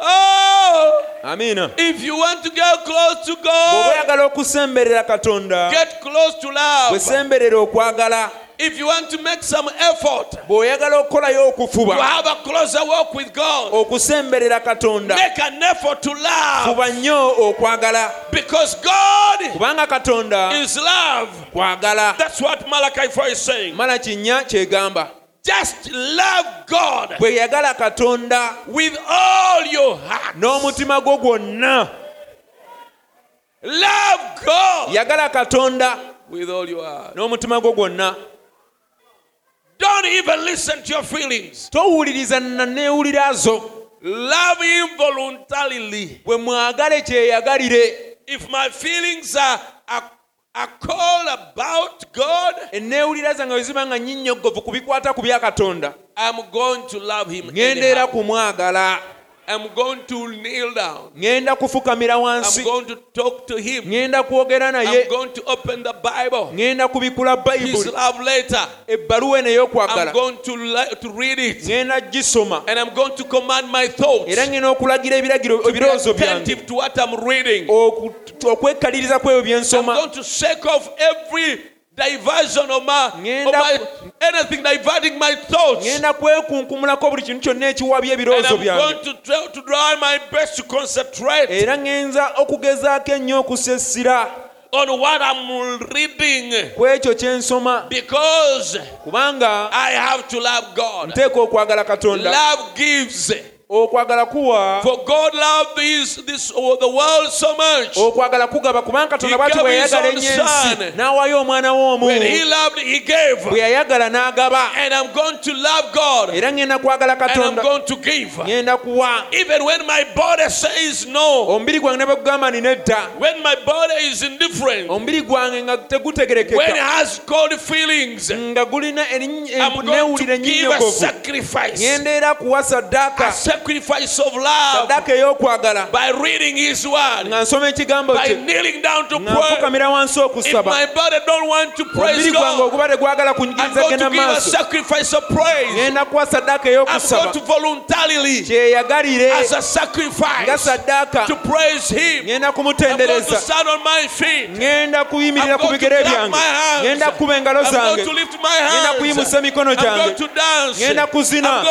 Oh! Amiina if you want to get close to God oyagala okusemberera katonda get close to love. bwesemberera okwagala if you want to make some effort bw'oyagala okukolayo to okufuba have a closer walk with God. okusemberera katonda. Make an effort to love. Fuba nnyo okwagala. Because God kubanga katonda is love. kwagala. That's what Malachi 4 is saying. Mala kinnya kyegamba just love God bweyagala katonda with all your heart. n'omutima gwo gwonna. Love God yagala katonda with all your heart. n'omutima gwo gwonna don't even listen to your feelings. Towuliriza naneewulira zo love him voluntarily. Bwe mwagale kyeyagalire. If my feelings are, are, are called about God enneewulira zange bwe ziba nga nyinnyogovu ku bikwata ku bya katonda. I'm going to love him ŋŋenda era anyhow. kumwagala I'm going to kneel down. Ngenda kufukamira I'm going to talk to him. Ngenda kwogera naye. I'm going to open the Bible. Ŋŋenda kubikula his bayibuli love letter. Ebbaluwa eno I'm going to, to read it. Ŋŋenda gisoma. And I'm going to command my thoughts. Era ngenda okulagira ebiragiro ebirowoozo byange. to what I'm reading. Okwekaliriza kweyo bye I'm going to shake off every diversion of my, of my anything diverting my thoughts. ŋŋenda kwekunkumulako buli kintu kyonna ekiwabya ebirowoozo byange era ŋŋenza okugezaako ennyo okusessira on what I'm reading ku ekyo kye nsoma because kubanga I have to love God. nteeka okwagala katonda Love gives. Okwagala kuwa. For God loved this, this oh, the world so much. okwagala kugaba kubanga katonda bw'ati bwe yayagala ennyo ensi n'awaayo omwana w'omu. When He loved, He gave. bwe yayagala n'agaba. And I'm going to love God. era ŋŋenda kwagala katonda. going to give. ŋŋenda kuwa. Even when my body says no, omubiri gwange ne bwe gugamba nina edda when my body is indifferent, omubiri gwange nga tegutegerekeka. Has cold feelings, nga gulina erinny- I'm going to give a sacrifice. ŋŋenda era kuwa saddaaka sacrifice of love ey'okwagala by reading his word nga nsoma ekigambo by kneeling down to pray. wansi okusaba. If my body don't want to praise God gwange oguba tegwagala kunjigiriza genda sacrifice of praise kuwa sadaka ey'okusaba I'm going to voluntarily as a sacrifice nga sadaka to praise him. Ngenda kumutendereza. ngenda kuyimirira ku bigere byange. ngenda kukuba engalo zange. ngenda kuyimusa emikono gyange. ngenda kuzina.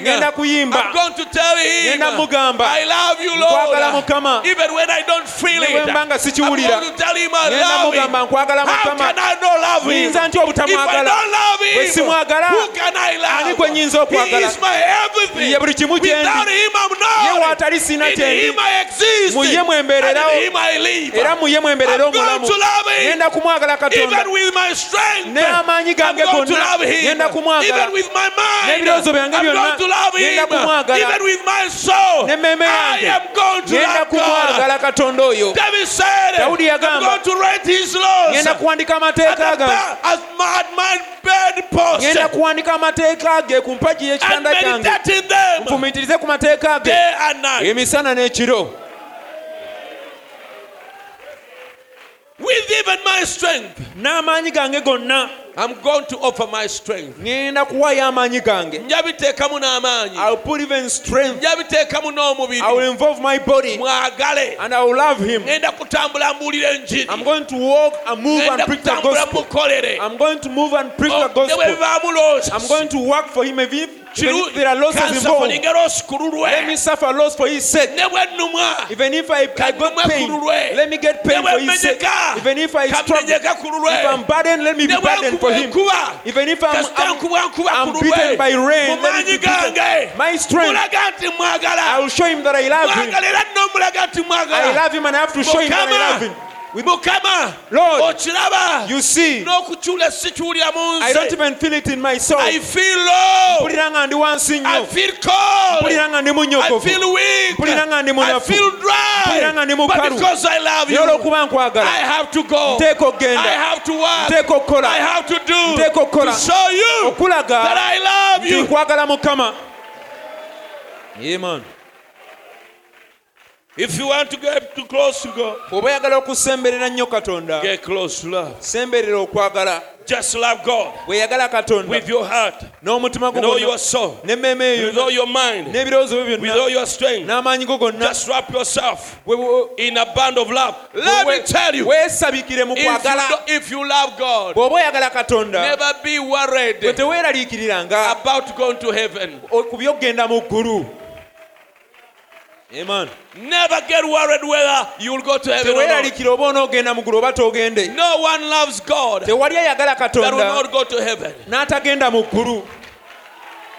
Ngenda kuyimba. Going to tell him I love you, Lord. Even when I don't feel it, bwe mba nga I'm going to tell him I love him. How can I not love him? If I don't love him, who can I love? ani gwe nyinza okwagala? He is my everything. Ye buli kimu gye ndi. Without him, I'm not. In him I exist. Mu ye mwembeererawo. And in him I live. era mu ye mwembeerera I'm going to love him. ŋŋenda kumwagala katonda Even with my strength, N'amaanyi I'm gange going to gonna, love him. kumwagala. Even with my mind, N'ebirowoozo byange I'm byonna, going to love him. kumwagala. even with n'emmeme yange. kumwagala katonda oyo dawudi yagambagenda kuwandika amateeka gagenda kuwandika amateeka ge ku mpagi y'ekitanda kyange. nfumiitirize ku mateeka ge emisana n'ekiro. N'amaanyi gange gonna. I'm going to offer my strength. ŋŋenda kuwaayo amaanyi gange. Njabiteekamu n'amaanyi I'll put even strength. Njabiteekamu n'omubiri. I will involve my body. Mwagale. And I will love him. Ŋenda kutambula mbuulira enjiri. I'm going to walk and move and preach the kutambula gospel. mukolere. I'm going to move and preach the oh, gospel. bivaamu loosi I'm going to work for him. Even even there are losses involved kansafolinga loosi ku let me suffer loss for his sake. Ne bwe nnumwa even if I, I got Kanumwe pain let me get pain Ne for bwe his sake. mmenyeka. even if I struggle Kamenyeka ku lulwe. if I'm burdened let me be burdened for him. even if I'm, I'm, nkubwa nkuba ku I'm beaten by rain let me be beaten. my strength. Mulaga nti mwagala. I will show him that I love him. Mwagala era nno mulaga nti I love him and I have to show him that I love him mukama Lord, okiraba you see n'okukyula mu I don't even feel it in my soul. I feel low. Mpulira nga ndi wansi I nnyo feel cold. Mpulira nga ndi I feel weak. Mpulira nga ndi I munafu. feel dry. Mpulira nga ndi but mukalu. because I love naye you olw'okuba nkwagala. I have to go. Nteeka I okgenda have to work. Nteeka okukola I have to do. Nteeka okukola to show you that okulaga I love nti you. nkwagala mukama. Amen. If you want to get too close to God bw'oba oyagala okusemberera nnyo katonda. Get close to love. Semberera okwagala. Just love God. Bweyagala katonda. With your heart. N'omutima gwo with all your soul. N'emmeeme with all your mind. N'ebirowoozo byo with all your strength. N'amaanyi go gonna. Just wrap yourself in a band of love. Let me tell you. Weesabikire mu if you, kwagala. if you love God bw'oba oyagala katonda never be bwe worried teweeraliikiriranga about going to heaven. ku by'okgenda mu ggulu Amen. never get worried whether you will go to heaven or not. Oba onoogenda mu ggulu oba togende no one loves God tewali ayagala that will katonda not go to heaven. n'atagenda mu ggulu.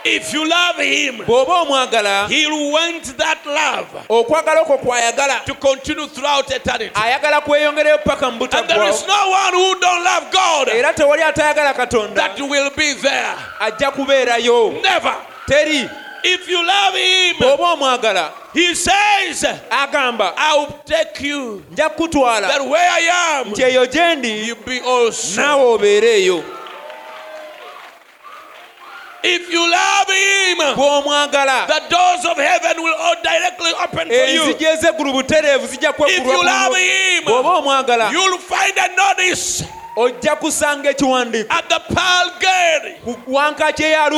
If you love him bw'oba omwagala he'll want that love okwagala okwo kwayagala. to continue throughout eternity. Ayagala kweyongereyo paka mu and there is no one who don't love God era tewali atayagala katonda that will be there. ajja kubeerayo. Never. Teri if you love him bw'oba omwagala he says agamba I'll take you. nja kukutwala. That where I am nti eyo gye ndi you be also. naawe obeereeyo if you love him the doors of heaven will all directly open for you. if you love him you'll find a notice ojja kusanga ekiwandiiko. At the pearl gate ku wankaaki eya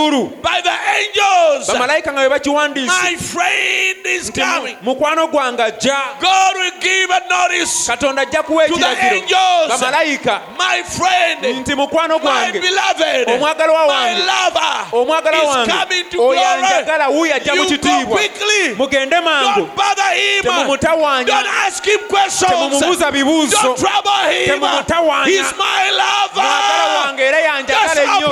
by the angels. Bamalayika nga bwe bakiwandiise. My friend is nti mu- coming. gwange ajja. God will give a notice katonda ajja kuwa ekiragiro. bamalayika my friend nti mukwano gwange. beloved omwagalwa my wange. omwagalwa wange. oyo anjagala wuuyo ajja mu kitiibwa. quickly. Mugende mangu. Don't bother him. Temumutawaanya. Don't ask him questions. Temumumuuza bibuuzo. Don't my lover. Era yanjagala ennyo.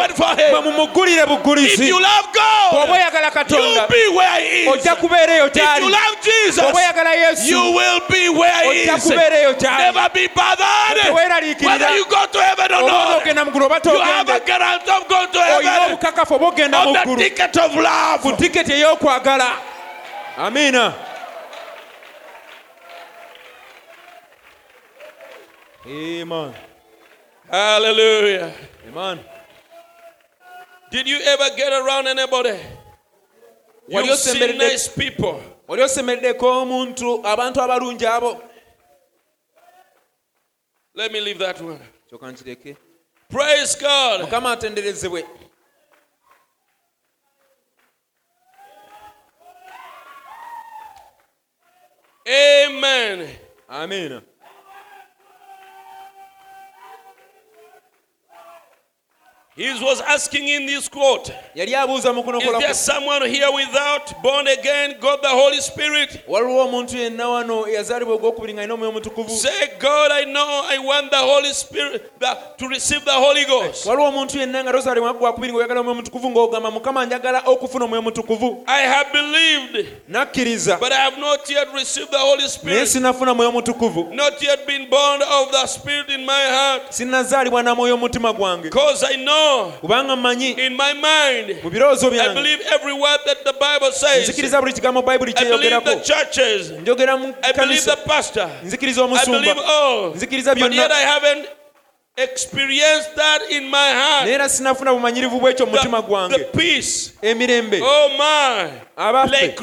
mwe mumugulire buggulizi bw'oba oyagala katonda ojja kubeera eyo gyali. oyagala yesu ojja kubeera eyo gyaliweeraliikiriraoba ogenda muggulu oba togendeolina obukakafu oba ogenda muggulu ku tiketi ey'okwagala. Amiina. Amen. Hallelujah Amen. did you ever get around anybody seen osemberedde nice people. wali osemereddeko omuntu abantu abalungi abo Let me leave that one. kyoka nkireke Praise God. mukama atenderezebwe Amen. amiina He was asking in this quote yali abuuza mu kuno Is there someone here without born again, got the Holy Spirit? waliwo omuntu yenna wano eyazaalibwa ogwokubiri nga alina omwoyo mutukuvu Say, God, I know I want the Holy Spirit the, to receive the Holy Ghost. waliwo omuntu yenna nga tozaalibwa gwakubiri ngaoyagala omwoyo mutukuvu ng'ogamba mukama njagala okufuna omwoyo mutukuvu I have believed, nakkiriza but I have not yet received the Holy naye Spirit. sinafuna mwoyo mutukuvu Not yet been born of the Spirit in my heart. sinnazaalibwa na mwoyo mutima gwange Because I know know kubanga mmanyi in mu birowoozo byange. buli kigambo bayibuli kyeyogerako. njogera mu kanisa. nzikiriza omusumba. nzikiriza byonna. sinafuna bumanyirivu bwekyo mutima gwange. The. Emirembe. Abaffe.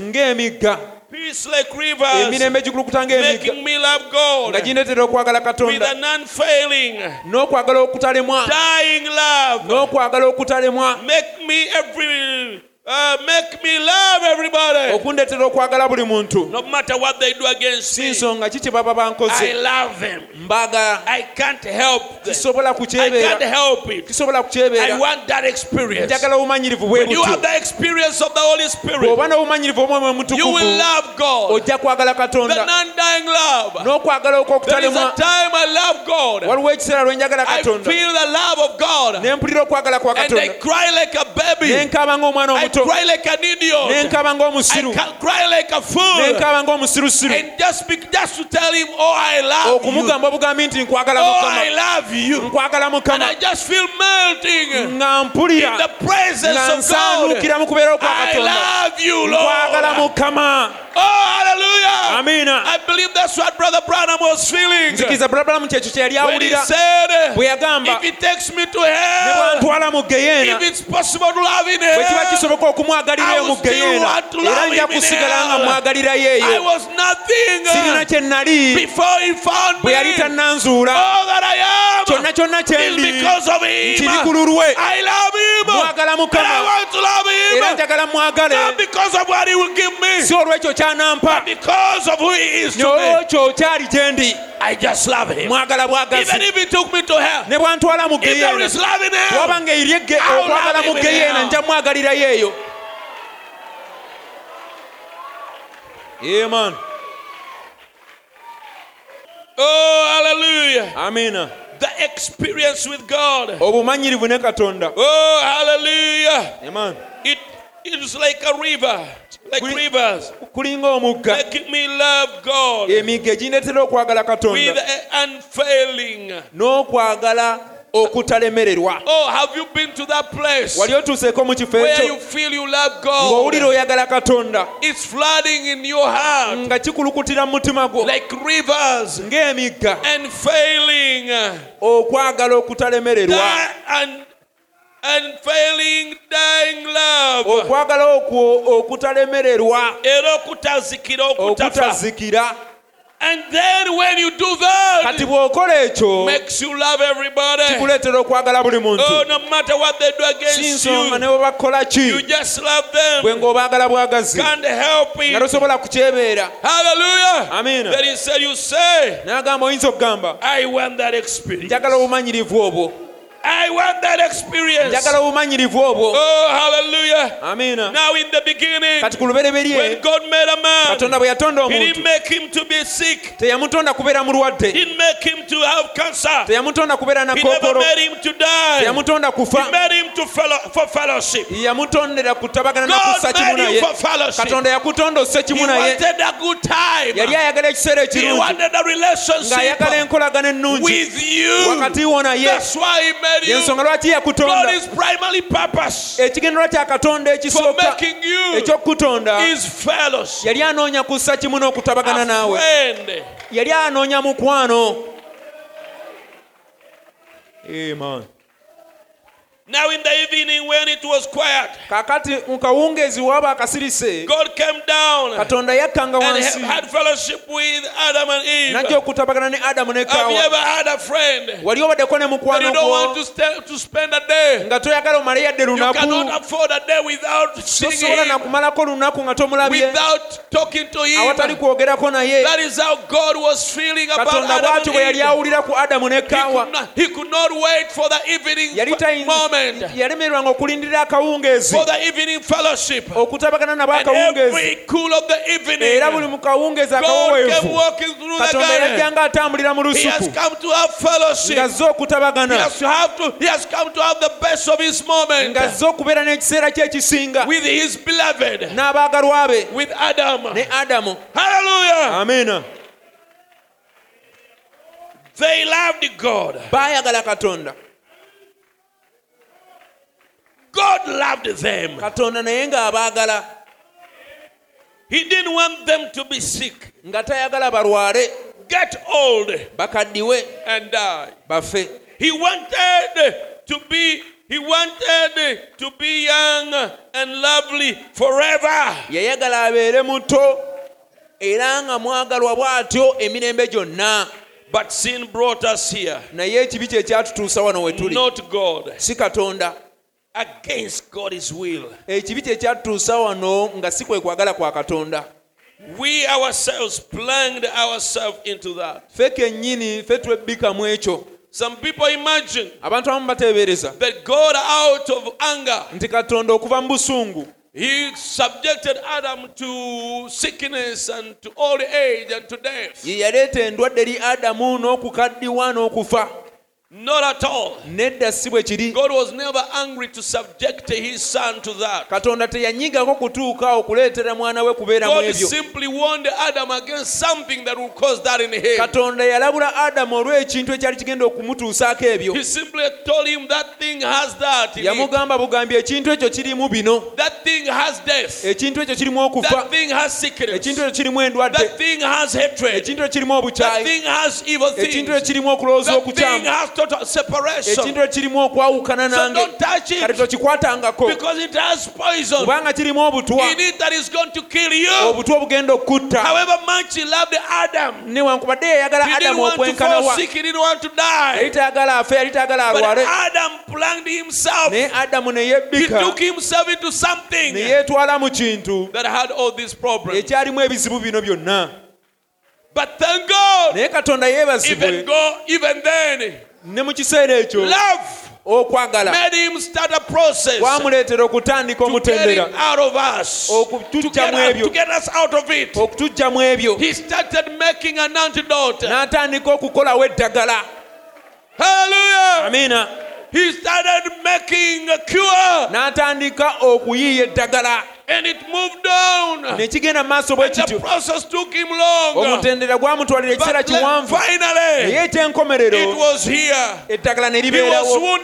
Ng'emigga. Peace like rivers. emirembe gikulukuta ng'emigga Making me love God. nga gindeetera okwagala With katonda an unfailing, n'okwagala okutalemwa dying love. n'okwagala okutalemwa Make me every. Uh, make me love everybody. okundeetera okwagala buli muntu No matter what they do against me. nsonga ki kye baba I bankoze love them. I can't help them. kisobola I can't kukyebeera help it. kisobola I kukyebeera want that experience. njagala obumanyirivu bwe When you have the experience of the Holy Spirit, bw'oba n'obumanyirivu omwoyo you mutukuvu will love God. ojja kwagala The katonda non-dying love. n'okwagala There is a okw'okutalemwa time I love God. waliwo ekiseera lwe njagala I katonda feel the love of God. ne mpulira okwagala kwa And I katonda cry like a baby. nkaaba ng'omwana I omuto cry like an idiot. I ng'omusiru cry like a fool. ng'omusirusiru And just, be, just to tell him, oh, I love you. okumugamba obugambi nti nkwagala Oh, mukama I love you. nkwagala And I just feel melting nga in the presence of God. mu kubeera okwa I love you, nkwagala Lord. mukama Oh, hallelujah. amiina I believe that's what Brother Branham was feeling. nzikiriza bulabulamu kyekyo kye yali When he said, bwe yagamba if he takes me to ne hell, bwantwala mu geyeena if it's possible to love in bwe kiba kisoboka okumwagalira I mu still geyeena want to era love nja him kusigala nga hell. mwagalirayo I was nothing. Sirina kye nali before he found me. bwe yali tannanzuula. Oh, All that I am. Kyonna kyonna kye is because of him. ku lulwe. I love him. mwagala And I mukama. want to love era him. njagala mwagale. Not because of what he will give me, si olw'ekyo ky'anampa. because of who he is to me. n'olwekyo kyali gye I just love him. mwagala Even bwagazi if he took me to hell, ne bwantwala mu if there geyeena is love in hell, eri okwagala love hell. nja mwagalirayo eyo amen oh hallelujah, amina. The experience with God. obumanyirivu ne katonda. Oh hallelujah, amen it is like a river, like rivers, kulinga omugga emigga egindeetera okwagala katonda. N'okwagala okutalemererwa. Wali otuuseeko mu kifo ekyo? ng'owulira oyagala katonda. Nga kikulukutira mu mutima gwo. Ng'emigga. okwagala okutalemererwa. And failing dying love. Okwagala okwo okutalemererwa. Era okutazikira okutazikira. And then when you do kati that, bw'okola ekyo makes you love everybody. kikuleetera okwagala buli Oh, muntu no matter what they do against ne you, bwe bakola you ki just love them. ng'obaagala bwagazi Can't help nga it. tosobola kukyebeera Hallelujah. amiina Then he said, You say, n'agamba oyinza okugamba I want that experience. njagala obumanyirivu obwo I want that experience. njagala obumanyirivu obwo Oh, hallelujah. amiina Now, in the beginning, kati ku lubereberye when God made a man, katonda bwe yatonda He didn't make him to be sick. teyamutonda kubeera mulwadde He didn't make him to have cancer. teyamutonda kubeera He never made him to die. teyamutonda He made him to fellow, for fellowship. yamutondera kutabagana nakussa God kimu made naye for fellowship. katonda yakutonda osse He kimu naye wanted a good time. yali ayagala ekiseera He ekirungi wanted a relationship ng'ayagala enkolagana ennungi with you. wakati wo naye you. yensonga lwaki yakutonda ekigendera kya katonda ekisooka ekyokutonda yali anoonya kussa kimu n'okutabagana naawe yali anoonya mukwano Amen. Now in the evening when it was quiet, kakati mu kawungeezi waba akasirise God came down katonda yakkanga and wansi. had fellowship with Adam and Eve. najja okutabagana ne adamu ne Have you ever had a friend wali obaddeko ne mukwano you don't want to, spend a day? nga toyagala omale yadde You cannot lunaku afford a day without seeing nakumalako lunaku nga tomulabye. Without talking to awatali him. kwogerako naye. That is how God was feeling about katonda bw'atyo bwe yali awulira ku adamu ne He could, not, he could not wait for the evening yali tayi- moment yalemererwanga okulindirira akawungeezi okutabagana nabo akawungeezi. era buli mu kawungeezi akaweweevu katonda yajja nga atambulira mu lusuku. ng'azze okutabagana. Ng'azze okubeera n'ekiseera kye ekisinga n'abaagalwa be. Ne adamu. Amina They loved God. baayagala katonda. God loved them. katonda naye ng'abaagala He didn't want them to be sick, nga tayagala balwale get old, bakaddiwe and die. bafe He wanted to be he wanted to be young and lovely forever. yayagala abeere muto era nga mwagalwa bw'atyo emirembe gyonna But sin brought us here, naye ekibi kye kyatutuusa wano we tuli not God. si katonda Against God's will. ekibi kye kyatutuusa wano nga si kwe kwagala kwa katonda We ourselves plunged ourselves into that. ffe kennyini ffe twebbikamu ekyo Some people imagine abantu abamu bateebereza that God, out of anger, nti katonda okuva mu busungu He subjected Adam to sickness and to old age and to death. ye yaleeta endwadde eri adamu n'okukaddiwa n'okufa Not at all. nedda si bwe kiri God was never angry to subject his son to that. katonda teyanyigako kutuuka okuleetera mwana we kubeera mu God ebyo simply warned Adam against something that would cause that in him. katonda yalabula adamu olw'ekintu ekyali kigenda okumutuusaako ebyo He simply told him that thing has that. in it. yamugamba bugambi ekintu ekyo kirimu bino That thing has death. ekintu ekyo kirimu okufa That thing has sickness. ekintu ekyo kirimu endwadde That thing has hatred. ekintu ekyo kirimu That obukyayi thing has evil ekintu things. ekyo kirimu okulowooza That thing okukyamu has ekintu ekirimu okwawukana nange. kati tokikwatangako kirimu obutwa obutwa obugenda okukutta newankubadde yayagala adamu okwenkanawa yali afe yali tayagala adamu neyebikaneyetwala mu kintu. ekyalimu ebizibu bino byonna. But thank God, even, go, even then, ne mu kiseera ekyo? Okwagala. kwamuleetera okutandika omutendera. okutujjamu ebyo. okutujjamu ebyo. N'atandika okukolawo eddagala amina. N'atandika okuyiiya eddagala. And it moved down. ne mu maaso bwe the kityo. process took him long. omutendera gwamutwalira ekiseera But kiwanvu. finally, naye ekyenkomerero it was here. eddagala ne libeerawo.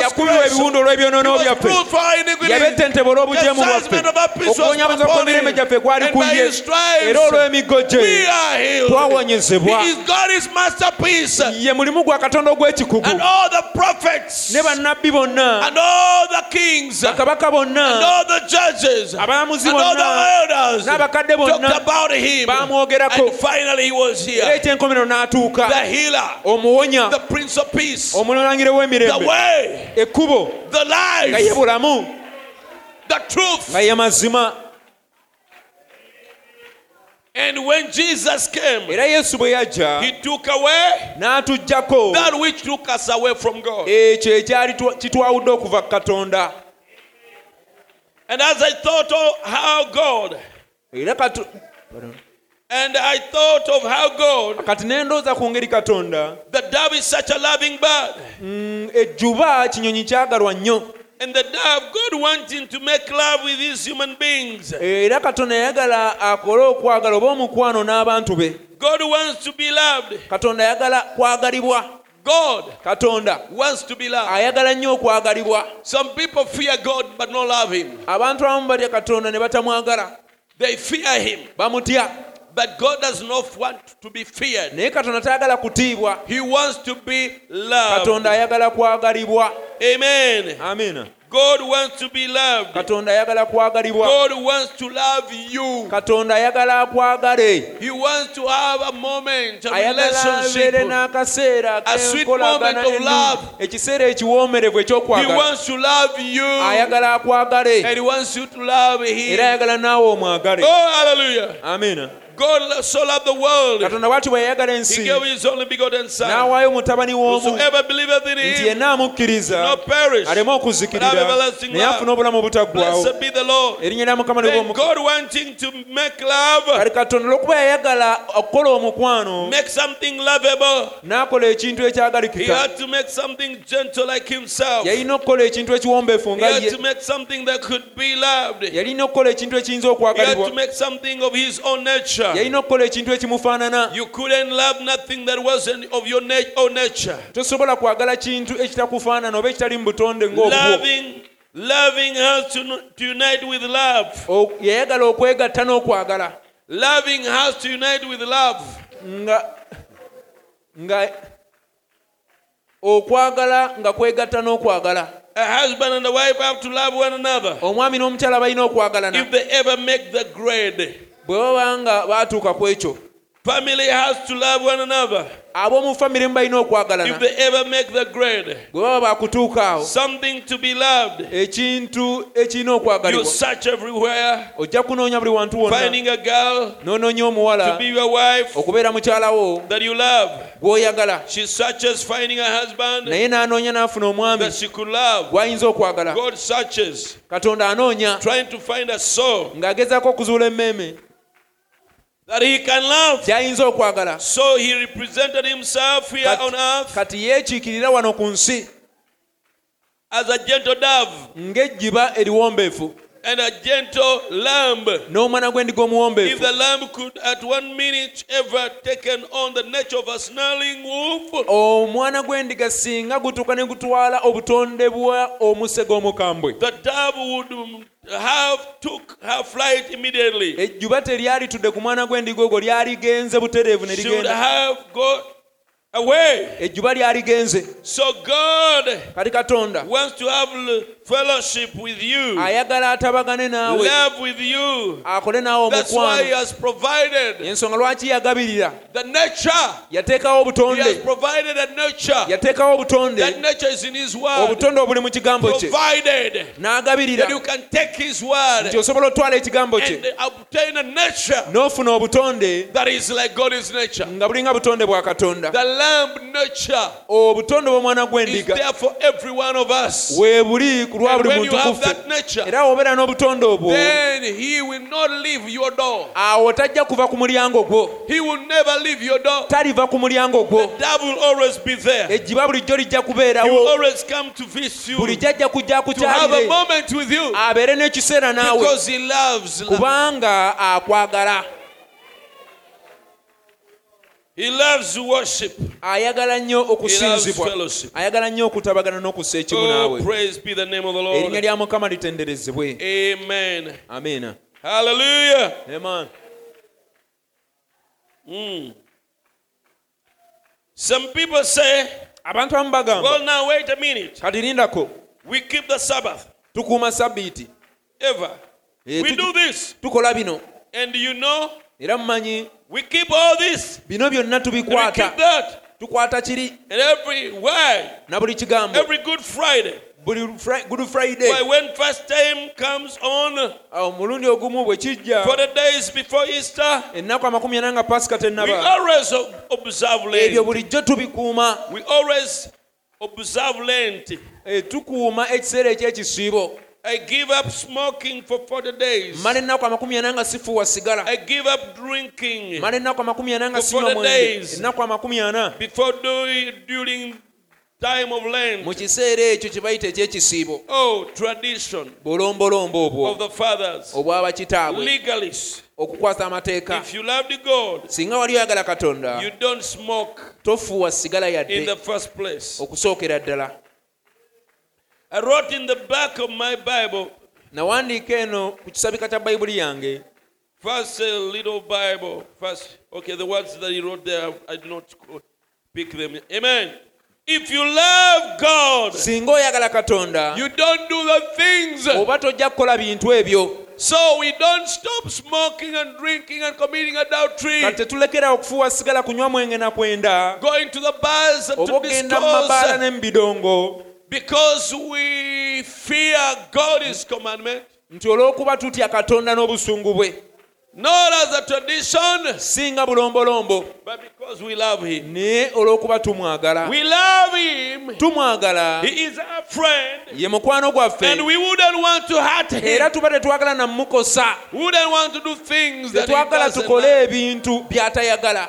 yakubibwa ebiwundo olw'ebyonoono was byaffe. bruised for our iniquity. olw'obujeemu bwaffe. Chastisement of our peace was upon kw'emirembe gyaffe gwali And ku by ye. his stripes era olw'emiggo gye we are healed. twawonyezebwa. He is God is masterpiece. ye mulimu gwa katonda ogw'ekikugu. And all the prophets. Ne bannabbi bonna. And all the kings. And bakabaka bonna elders abalamuzi bonna n'abakadde bonnabamwogerako era ekyenkomero n'atuuka. Omuwonya. Omulangiro w'emirembe. Ekkubo. Nga ye bulamu. Nga ye mazima. And when Jesus came, era yesu bwe yajja n'atuggyako. ekyo ekyali kitwawudde okuva ku katonda. And as I thought of how God, and I thought of how God, kati ku ngeri katonda the dove is such a loving bird. mm, ejjuba kinyonyi kyagalwa nnyo And the dove, God wanting to make love with these human beings. era katonda yayagala akole okwagala oba omukwano n'abantu be God wants to be loved. katonda yagala kwagalibwa God katonda wants to be loved. ayagala nnyo okwagalibwa Some people fear God but not love Him. abantu abamu batya katonda ne batamwagala They fear Him bamutya But God does not want to be feared. naye katonda tayagala kutiibwa He wants to be loved. katonda ayagala kwagalibwa Amen. amiina God wants to be loved. katonda ayagala kwagalibwa God wants to love you. katonda ayagala akwagale He wants to have a moment, ayagala abeere relationship. n'akaseera A sweet moment of love. ekiseera ekiwoomerevu He ekyokwagala wants to love you. ayagala akwagale And he wants you to love era him. ayagala naawe omwagale Oh, hallelujah. amiina God so loved the world. katonda bw'ati bwe yayagala He ensi gave his only begotten Son. n'awaayo mutabani w'omu Whosoever believeth in nti him yenna amukkiriza not perish. aleme but okuzikirira have everlasting naye life. afune obulamu obutaggwaawo Blessed be the Lord. erinnya lya mukama Then libwa God wanting to make love, kale katonda olw'okuba yayagala okukola omukwano make something lovable. n'akola ekintu He ekyagalikika had to make something gentle like himself. He yalina okukola ekintu ekiwombeefu nga had ye to make something that could be loved. He yalina okukola ekintu ekiyinza had okwagalibwa yalina okukola ekintu ekimufaanana tosobola kwagala kintu ekitakufaanana oba ekitali mu butonde ng'obwo. Loving, has to, to unite with love. Yayagala okwegatta n'okwagala. Loving has to unite with love. nga nga okwagala nga kwegatta n'okwagala. A husband and a wife have to love one another. omwami n'omukyala balina okwagalana. If they ever make the grade, bwe baba nga baatuuka ku ekyo family has to love one another. ab'omu famire mubalina If okwagalana they ever make the grade, bwe baba bakutuuka awo something to be loved. ekintu ekirina You okwagalibwa search everywhere, ojja kunoonya buli wantu wonna finding a girl n'onoonya to omuwala be your wife okubeera mukyalawo that you love. gw'oyagala She searches finding a husband naye n'anoonya n'afuna omwami that she could love. gw'ayinza okwagala God searches, katonda anoonya trying to find a soul ng'agezaako okuzuula emmeeme that he can love. ky'ayinza okwagala. So he represented himself here Kat- on earth kati yeekiikirira wano ku nsi. as a gentle dove ng'ejjiba eriwombeefu. and a gentle lamb. n'omwana gw'endiga If omuwombeefu the lamb could at one minute ever taken on the nature of a snarling wolf, omwana gw'endiga singa gutuuka ne gutwala obutonde bwa omusege omukambwe. the dove would ejjuba e, teryalitudde ku mwana gw'endiga ogwo lyaligenze butereevu ne ligenda away. ejjuba lyaligenze So God kati katonda wants to have fellowship with you, ayagala atabagane naawe love with you. akole naawe omukwano has provided ensonga lwaki yagabirira the nature. yateekawo obutonde has provided a nature. yateekawo obutonde That nature is in His word. obutonde obuli mu kigambo kye Provided n'agabirira that you can take His word nti osobola otwala ekigambo kye obtain a nature n'ofuna obutonde that is like God's nature. nga bulinga butonde bwa katonda The obutonde bw'omwana gw'endiga we buli ku lwa buli muntu kuffe. era wobeera n'obutonde obwo awo tajja kuva ku mulyango gwo taliva ku mulyango gwo. Ejjiba bulijjo lijja kubeerawo. Bulijjo ajja kujja kukyalire abeere n'ekiseera naawe. Kubanga akwagala. He loves worship. ayagala nnyo okusinzibwa ayagala nnyo okutabagana n'okussa ekimu Oh, naawe erinnya lya mukama litenderezebwe Amen. amiina Hallelujah. Amen. Some people say, abantu abamu bagamba well, now wait a minute. kati lindako We keep the Sabbath tukuuma sabbiiti. Eh, tukola bino era mumanyi we keep all this. bino byonna tubikwata. Tukwata kiri. And every why? na buli kigambo. Every Good Friday, buli Fri- good friday. Why when first time comes on, omulundi ogumu bwe kijja. for the days before Easter, ennaku amakumi ana nga pasika we tennaba always ob- observe ebyo Lent. bulijjo tubikuuma. We always observe Lent. Eh, tukuuma ekiseera eky'ekisiibo I give up smoking for 40 days. mmala ennaku amakumi ana nga sifuwa sigala I give up drinking mmala ennaku amakumi ana nga For sinywa mwenge days. ennaku amakumi ana before doing during time of mu Lent. kiseera ekyo kye bayita eky'ekisiibo Oh, tradition bulombolombo obwo of the fathers. obw'abakitaabwe Legalists. okukwasa amateeka If you love the God, singa wali oyagala katonda you don't smoke tofuuwa sigala in yadde the first place. okusookera ddala I wrote in the back of my Bible, nawandiika eno ku kisabika kya bayibuli yange First, a little Bible. First, okay, the words that he wrote there, I do not pick them. Amen. If you love God, singa oyagala katonda you don't do the things. oba tojja kukola bintu ebyo So we don't stop smoking and drinking and committing adultery, kati tetulekera okufuuwa sigala kunywa mwenge na kwenda going to the bars and oba to ogenda mu mabaala ne mu bidongo because we fear God's commandment, nti olw'okuba tutya katonda n'obusungu bwe? Not as a tradition, singa bulombolombo. but because we love Him. naye olw'okuba tumwagala. We love Him. tumwagala. He is our friend, ye mukwano gwaffe. And we wouldn't want to hurt Him. era tuba tetwagala namukosa We wouldn't want to do things that He tetwagala tukole ebintu by'atayagala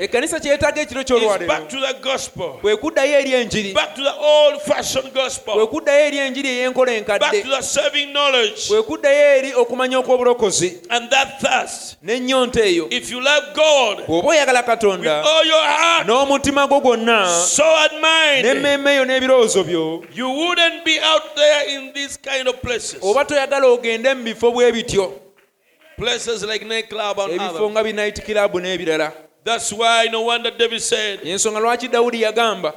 ekkanisa e kyeyetaaga ekiro kyolwaleerokwe kuddayo eri enjiri. Kwe kuddayo eri enjiri ey'enkola enkadde. kwe kuddayo eri okumanya okw'obulokozi. N'ennyonta eyo. Bw'oba oyagala katonda n'omutima gwo gwonna n'emmeeme yo n'ebirowoozo byo oba toyagala ogende mu bifo bwe bityo. Places like nightclub and ebifo nga binaiti kirabu n'ebirala That's why no wonder David said, ensonga lwaki dawudi yagamba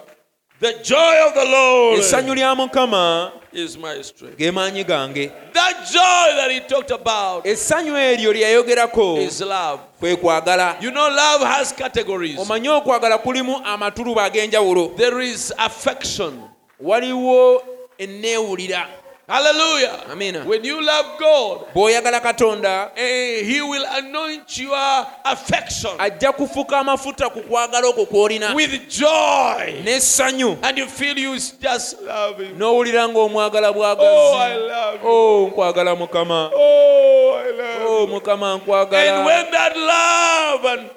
The joy of the Lord essanyu lya mukama is my strength. ge maanyi gange That joy that he talked about essanyu eryo lye yayogerako is love. kwe kwagala You know, love has categories. omanye okwagala kulimu amatulubu ag'enjawulo There is affection. waliwo enneewulira Hallelujah. Amina. When you love God, bw'oyagala katonda eh, he will anoint your affection ajja kufuka amafuta ku kwagala okwo kw'olina with joy. n'essanyu And you feel you just love him. n'owulira ng'omwagala Oh, I bwagazi love you. o nkwagala mukama Oh, I love o you. mukama And nkwagala when that love and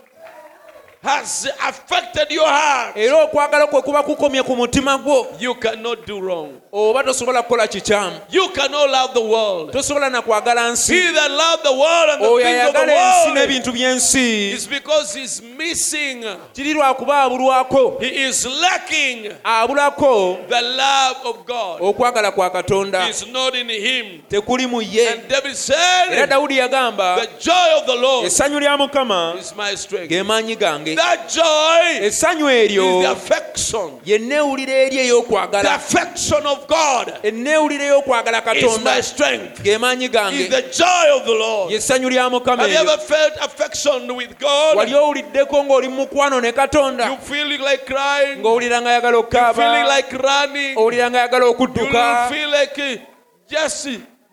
has affected your heart, era okwagala kwe kuba kukomye ku mutima gwo you cannot do wrong. oba tosobola kukola kikyamu tosobola nakwagala nsi. Oyo ayagala ensi n'ebintu by'ensi. kiri lwakuba abulwako. Abulako okwagala kwa katonda. Tekuli mu ye. Era dawudi yagamba essanyu lya mukama ge maanyi gange. Essanyu eryo yenneewulira eri ey'okwagala. of God enneewulireyo okwagala katonda. geemaanyi gange. Yessanyu lya mukama wali owuliddeko ng'oli mu mukwano ne katonda. Ng'owulira nga ayagala okukaaba. owulira nga ayagala okudduka.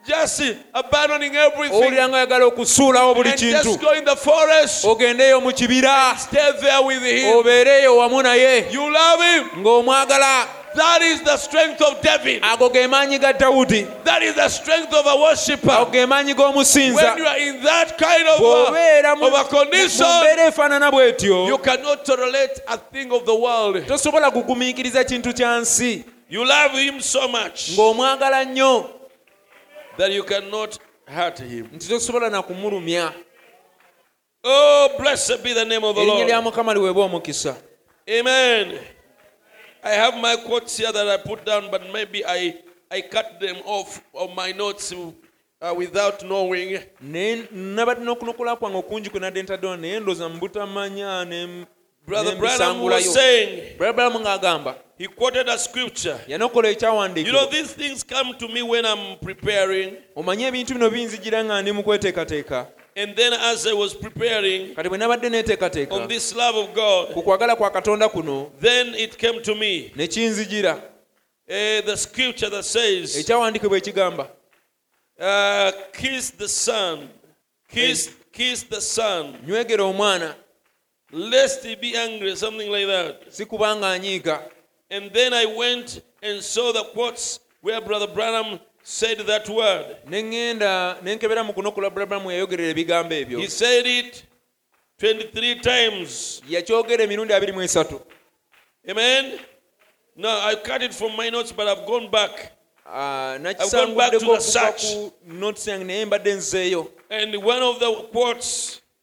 Just, abandoning everything owulira nga ayagala okusuulawo buli and kintu just go in the forest, ogendeeyo mu kibira stay there with Him. obeereeyo wamu naye You love Him. ng'omwagala That is the strength of David. ago ge maanyi ga dawudi That is the strength of a worshiper. When you are in that kind of, uh, of a condition, mbeera efaanana bw'etyo you cannot tolerate a thing of the world. tosobola kugumiikiriza kintu kya nsi You love Him so much that you cannot hurt Him. nti nakumulumya Oh, blessed be the name of the erinnya lya Lord. mukama liweebwa omukisa Amen. I have my quotes here that I put down, but maybe I, I cut them off of my notes uh, without knowing. ne nabadde n'okunukula kwange okungi kwe nadde ntaddewo naye ndooza mbutamanya ne Brother Branham was saying, Brother Branham ng'agamba he quoted a scripture. You know, these things come to me when I'm preparing. omanye ebintu bino nga ndi mu kweteekateeka. And then as I was preparing kati bwe nabadde neeteekateeka on this love of God, ku kwagala kuno then it came to me. uh, the scripture that says, uh, kiss the son, kiss, kiss the son, lest he be angry, something like that. si kubanga And then I went and saw the quotes where Brother Branham said that word. ne ŋŋenda ne nkebera mu kunokola bulabulamu yayogerera ebigambo ebyo He said it 23 times. yakyogera emirundi abiri mu esatu Amen. Now I cut it from my notes, but I've gone back. Ah, gone back to the nakisanguddeko okuva search. ku notes yange naye mbadde nzeeyo And one of the quotes,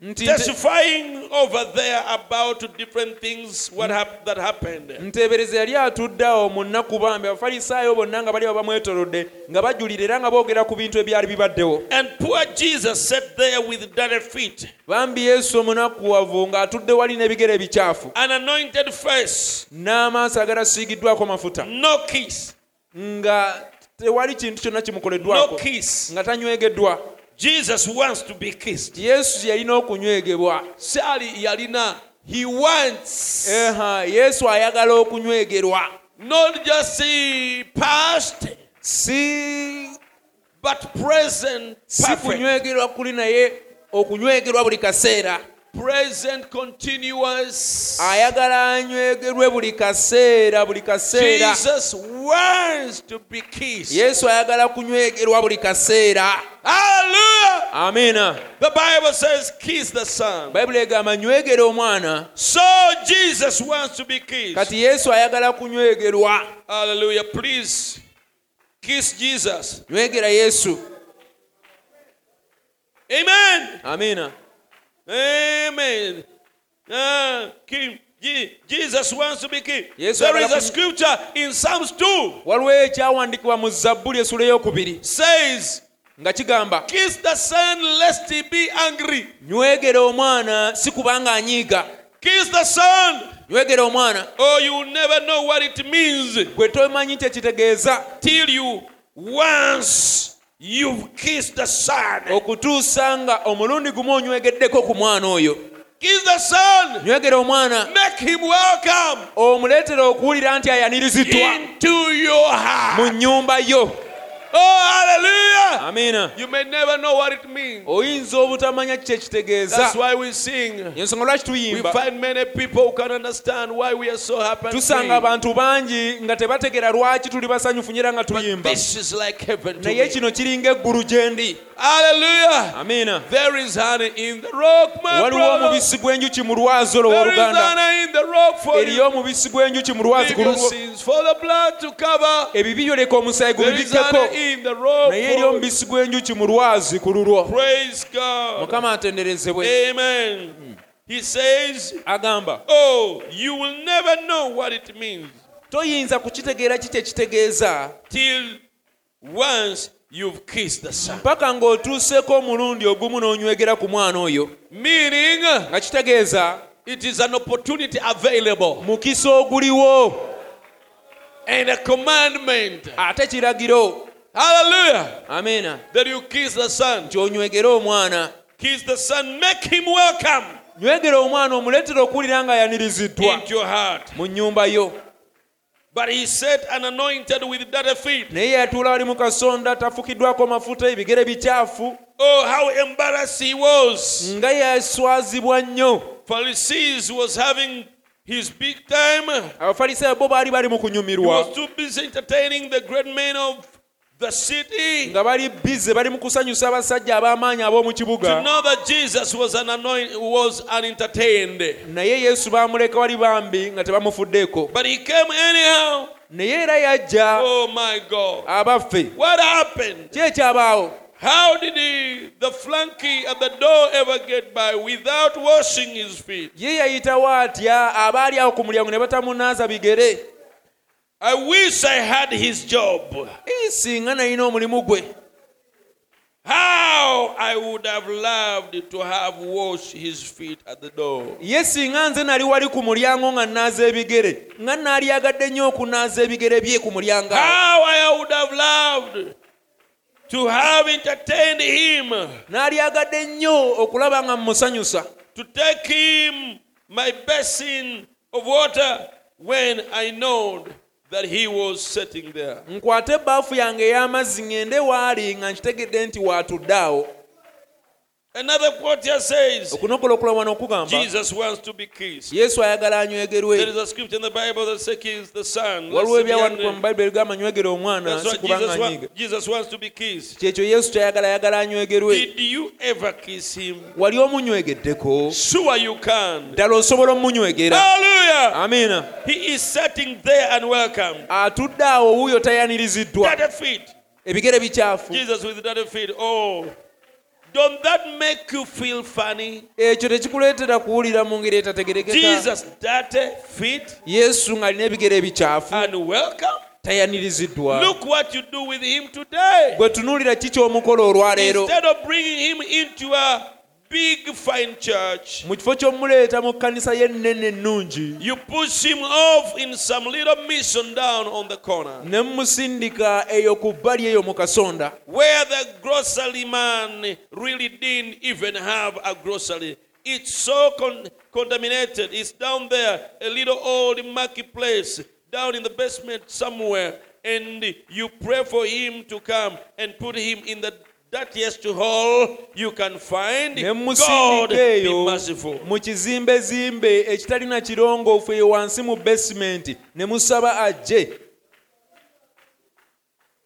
Say, nabadde I nkikoze. imagine he was miserable sitting there, all that rest of them and the Pharisees. Just, nti nte- testifying over there about different things what hap- that happened. nteebereza yali atudde awo mu nnaku bambi abafalisaayo bonna nga bali bamwetorodde nga bajulira era nga boogera ku bintu ebyali bibaddewo And poor Jesus sat there with dirty feet, bambi yesu omunakuwavu ng'atudde wali n'ebigere ebikyafu an anointed face, n'amaaso agalasiigiddwako mafuta no kiss, nga tewali kintu kyonna no kimukoleddwako kiss. nga tanywegeddwa Jesus wants to be kissed. yesu yalina okunywegebwa. Sali Yalina, he wants. Eha yesu ayagala okunywegerwa not just the past, si but present si kunywegerwa kuli naye okunywegerwa buli kaseera Present continuous. ayagala anywegerwe buli kaseera buli kaseera Jesus wants to be kissed. yesu ayagala kunywegerwa buli kaseera Hallelujah. The Bible says, kiss the Son. bayibuli egamba nywegera omwana So Jesus wants to be kissed. kati yesu ayagala kunywegerwa Hallelujah. Please kiss Jesus. nywegera yesu Amen. amiina Amen. Ah, King Je- Jesus wants to be king. Yesu there is a scripture in Psalms 2 waliwo ekyawandiikibwa mu zabbuli essula eyokubiri says, nga kigamba Kiss the son lest he be angry. nywegera omwana si kubanga anyiiga Kiss the son. nywegera omwana Oh, you will never know what it means gwe tomanyi kyekitegeeza till you once you've kissed the son. okutuusa nga omulundi gumu onywegeddeko ku mwana oyo Kiss the son. nywegera omwana Make him welcome omuleetera okuwulira nti ayaniriziddwa into your mu heart. nnyumba yo Oh, hallelujah. amiina You may never know what it means. oyinza obutamanya kiki kyekitegeeza That's why we sing. yensonga lwaki We find many people who can understand why we are so happy. tusanga abantu bangi nga tebategera lwaki tuli basanyufu nyera nga tuyimba this is like heaven to naye kino kiringa eggulu gye ndi Waliwo omubisi gw'enjuki mu lwazi olwo omubisi gw'enjuki mu lwazi ebibi byoleka omusaayi gubibikkeko naye eri omubisi gw'enjuki mu lwazi ku lulwo mukama atenderezebwe. Agamba. Toyinza kukitegeera kiki ekitegeeza you've kissed the Son. paka ng'otuuseeko omulundi ogumu n'onywegera ku mwana oyo Meaning, nga kitegeeza it is an opportunity available mukisa oguliwo and a commandment. ate kiragiro Hallelujah. amiina That you kiss the Son. nti onywegere omwana Kiss the Son. Make him welcome nywegera omwana omuleetera okuwulira nga heart. mu nnyumba yo But he said, and anointed with dirty feet. naye yatuula wali mu kasonda tafukiddwako mafuta ebigere bikyafu Oh, how embarrassed he was. nga yaswazibwa nnyo Pharisees was having his big time. abafalisaayo bo baali bali mu He kunyumirwa was too busy entertaining the great men of nga bali bize bali mu kusanyusa abasajja ab'amaanyi ab'omu kibuga. naye yesu baamuleka wali bambi nga tebamufuddeeko. Naye era yajja. Oh abaffe. Ki ekyabaawo How did he, the flunky at the door ever get by without washing his feet? ye yayitawo atya abaali awo ku mulyango ne batamunaaza bigere I wish I had his job. Singa nalina omulimu gwe How I would have loved to have washed his feet at the door. ye singa nze nali wali ku mulyango nga nnaaza ebigere nga naalyagadde nnyo okunaaza ebigere bye ku mulyango How I would have loved to have entertained him, naalyagadde nnyo okulaba nga mmusanyusa to take him my basin of water when I know that he was sitting there. nkwate ebbaafu yange ey'amazzi ŋŋende waali nga nkitegedde nti waatudde awo Another quote here says, Jesus wants to be kissed. yesu ayagala anywegerwe There is a scripture in the Bible that says kiss the son. waliwo ebyawandiikibwa mu bayibuli ebigamba nywegera omwana That's si kubanga anyiiga Jesus wants to be kissed. kyekyo yesu kyayagala ayagala anywegerwe Did you ever kiss him? wali omunywegeddeko Sure you can. ddala osobola omumunywegera Hallelujah. amiina He is sitting there and welcome. atudde awo wuuyo tayaniriziddwa Dirty feet. ebigere bikyafu Jesus with dirty feet. Oh, Don't that make you feel funny? ekyo tekikuleetera kuwulira mu ngeri etategerekeka Jesus, dirty feet, yesu ng'alina ebigere ebikyafu and welcome. tayaniriziddwa Look what you do with him today. tunuulira ki ky'omukola olwaleero Instead of bringing him into a big, fine church, mu kifo ky'omuleeta mu kkanisa y'ennene ennungi you push him off in some little mission down on the corner ne mumusindika eyo ku bbali eyo mu kasonda where the grocery man really didn't even have a grocery. It's so con- contaminated. It's down there, a little old marketplace down in the basement somewhere. And you pray for him to come and put him in the dirtiest hole you can find. God be merciful. mu kizimbezimbe ekitalina kirongoofu eyo wansi mu besimenti ne musaba ajje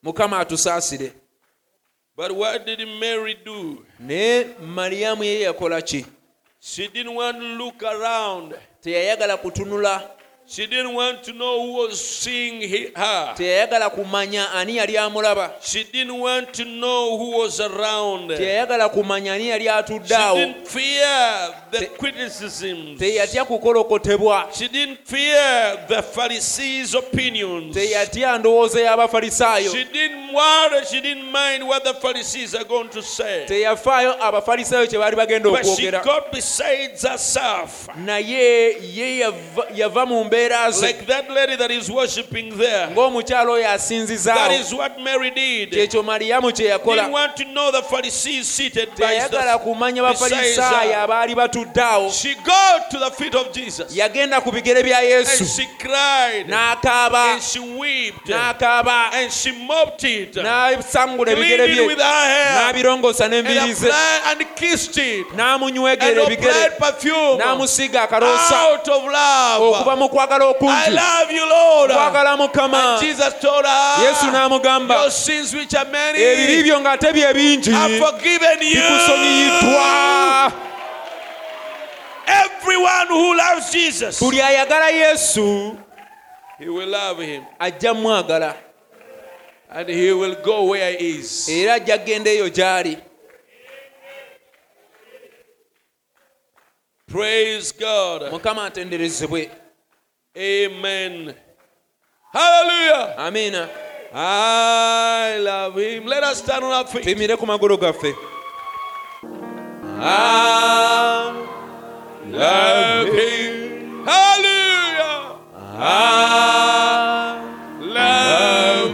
mukama atusaasire But what did Mary do? naye maliyamu ye yakola ki She didn't want to look around. teyayagala kutunula She didn't want to know who was seeing her. teyayagala kumanya ani yali amulaba She didn't want to know who was around. She teyayagala kumanya ani yali atudde awo didn't fear the criticisms. teyatya kukolokotebwa She didn't fear the Pharisees' opinions. teyatya ndowooza y'abafalisaayo She didn't worry, she didn't mind what the Pharisees are going to say. teyafaayo abafalisaayo kye baali bagenda But she okwogera got besides herself. naye ye yava- yava mu mbeera ze Like that lady that is worshiping there. ng'omukyalo oyo That asinzizaawo is what Mary did. kyekyo maliyamu kye Didn't want to know the Pharisees seated by the, kumanya bafalisaayo abaali batudde awo She got to the feet of Jesus. yagenda ku bigere bya yesu she cried. n'akaaba And she wept. n'akaaba And she mopped it. n'asangula ebigere bye with her hair. And n'enviri ze applied and kissed it. And n'amunywegera ebigere n'amusiga akaloosa okuva love. mu kwagala I okungi love you, Lord. kwagala mukama And Jesus told yesu n'amugamba Your sins which are ebibi many byo ng'ate bye bingi forgiven you. bikusonyiyiddwa Everyone who loves Jesus, buli ayagala yesu he will love him. ajja mwagala And he will go where he is. era ajja kgenda eyo gy'ali Praise God. mukama atenderezebwe Amen. Hallelujah. amiina I love him. Let us stand on our feet. tuyimire ku magulu gaffe Love him. Hallelujah. I Love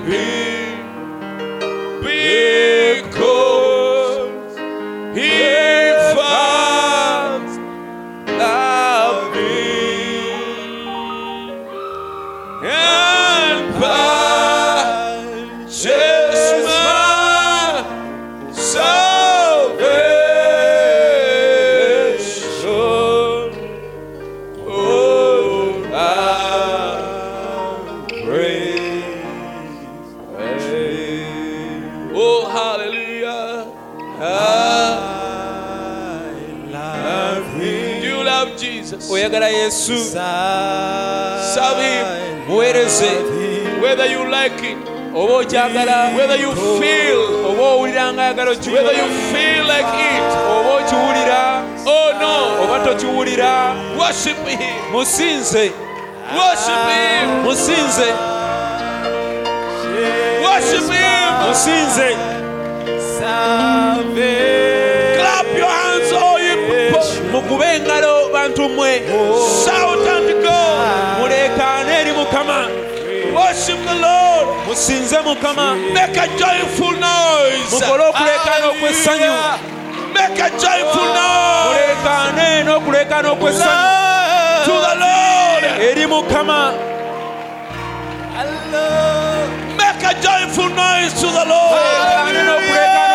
yesu Serve him. muweereze Whether you like it, oba okyagala whether you feel, oba owulira whether you feel like it. oba okiwulira Oh no. oba tokiwulira Worship him. musinze Worship him. musinze Worship him. musinze Clap your hands, all you people. engalo bantu mmwe Shout God. muleekaane eri mukama. Worship the Lord. musinze mukama. Make a joyful noise. mukole okw'essanyu Make a joyful noise. Muleekaane n'okuleekaana okw'essanyu to the Lord. eri mukama. Make a joyful noise to the Lord.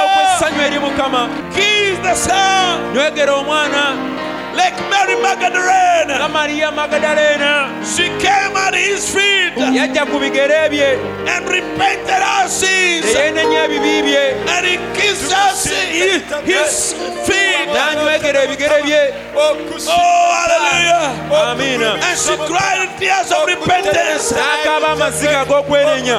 okw'essanyu eri mukama. Kiss the Son nywegera omwana. Like Mary Magdalene. mariya magadaleena She came at his feet yajja ku bigere bye and repented our sins. eyeenenya ebibi bye And he kissed us his, feet. n'anywegera ebigere bye Oh, hallelujah. amiina And she cried tears of repentance. n'akaaba amaziga ag'okwenenya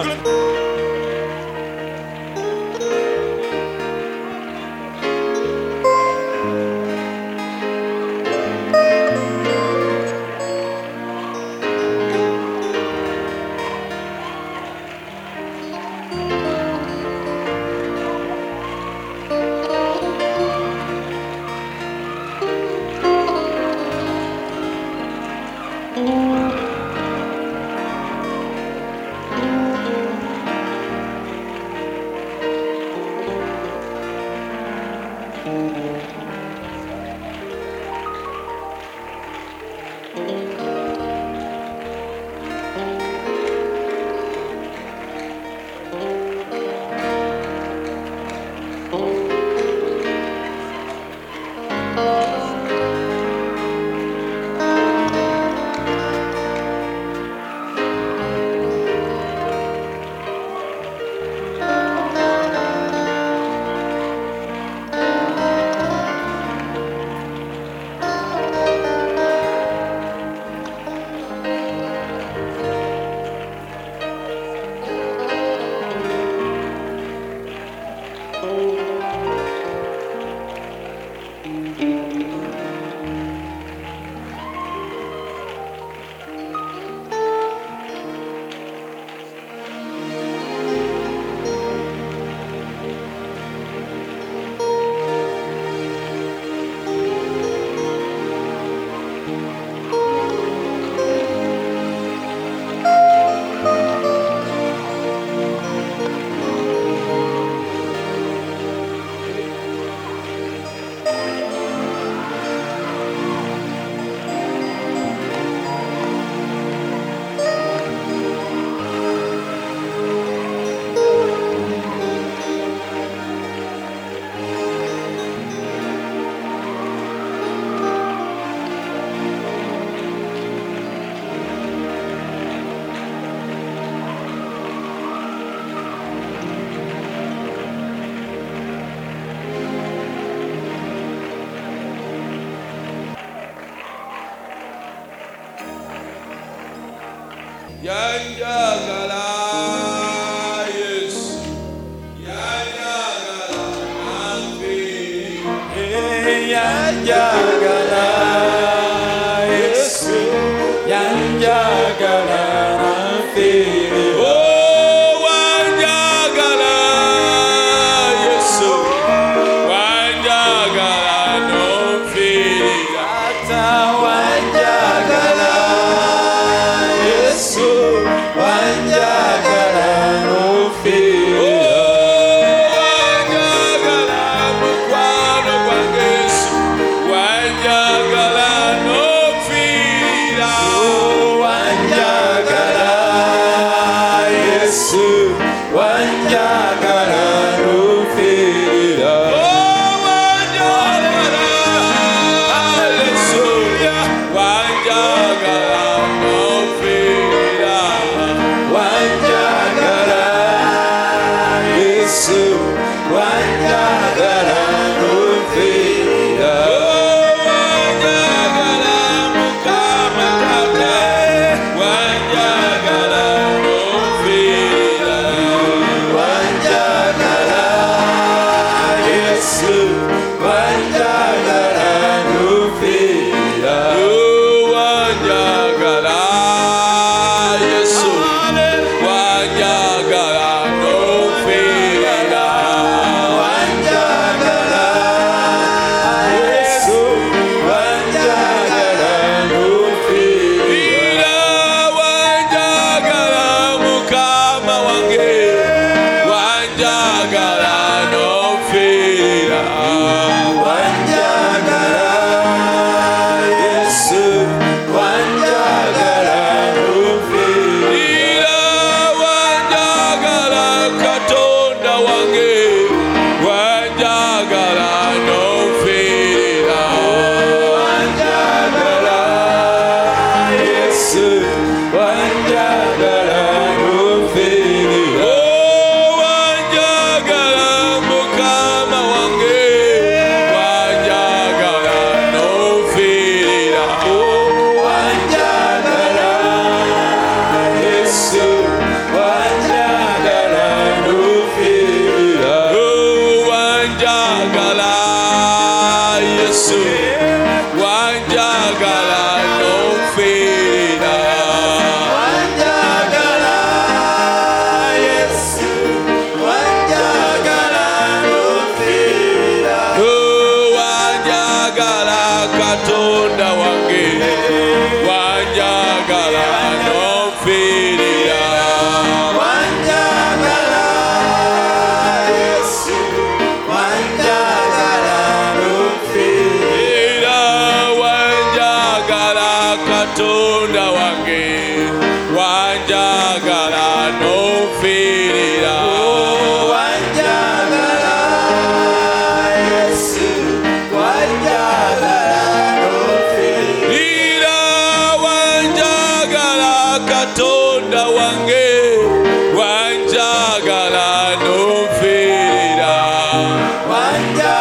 yeah.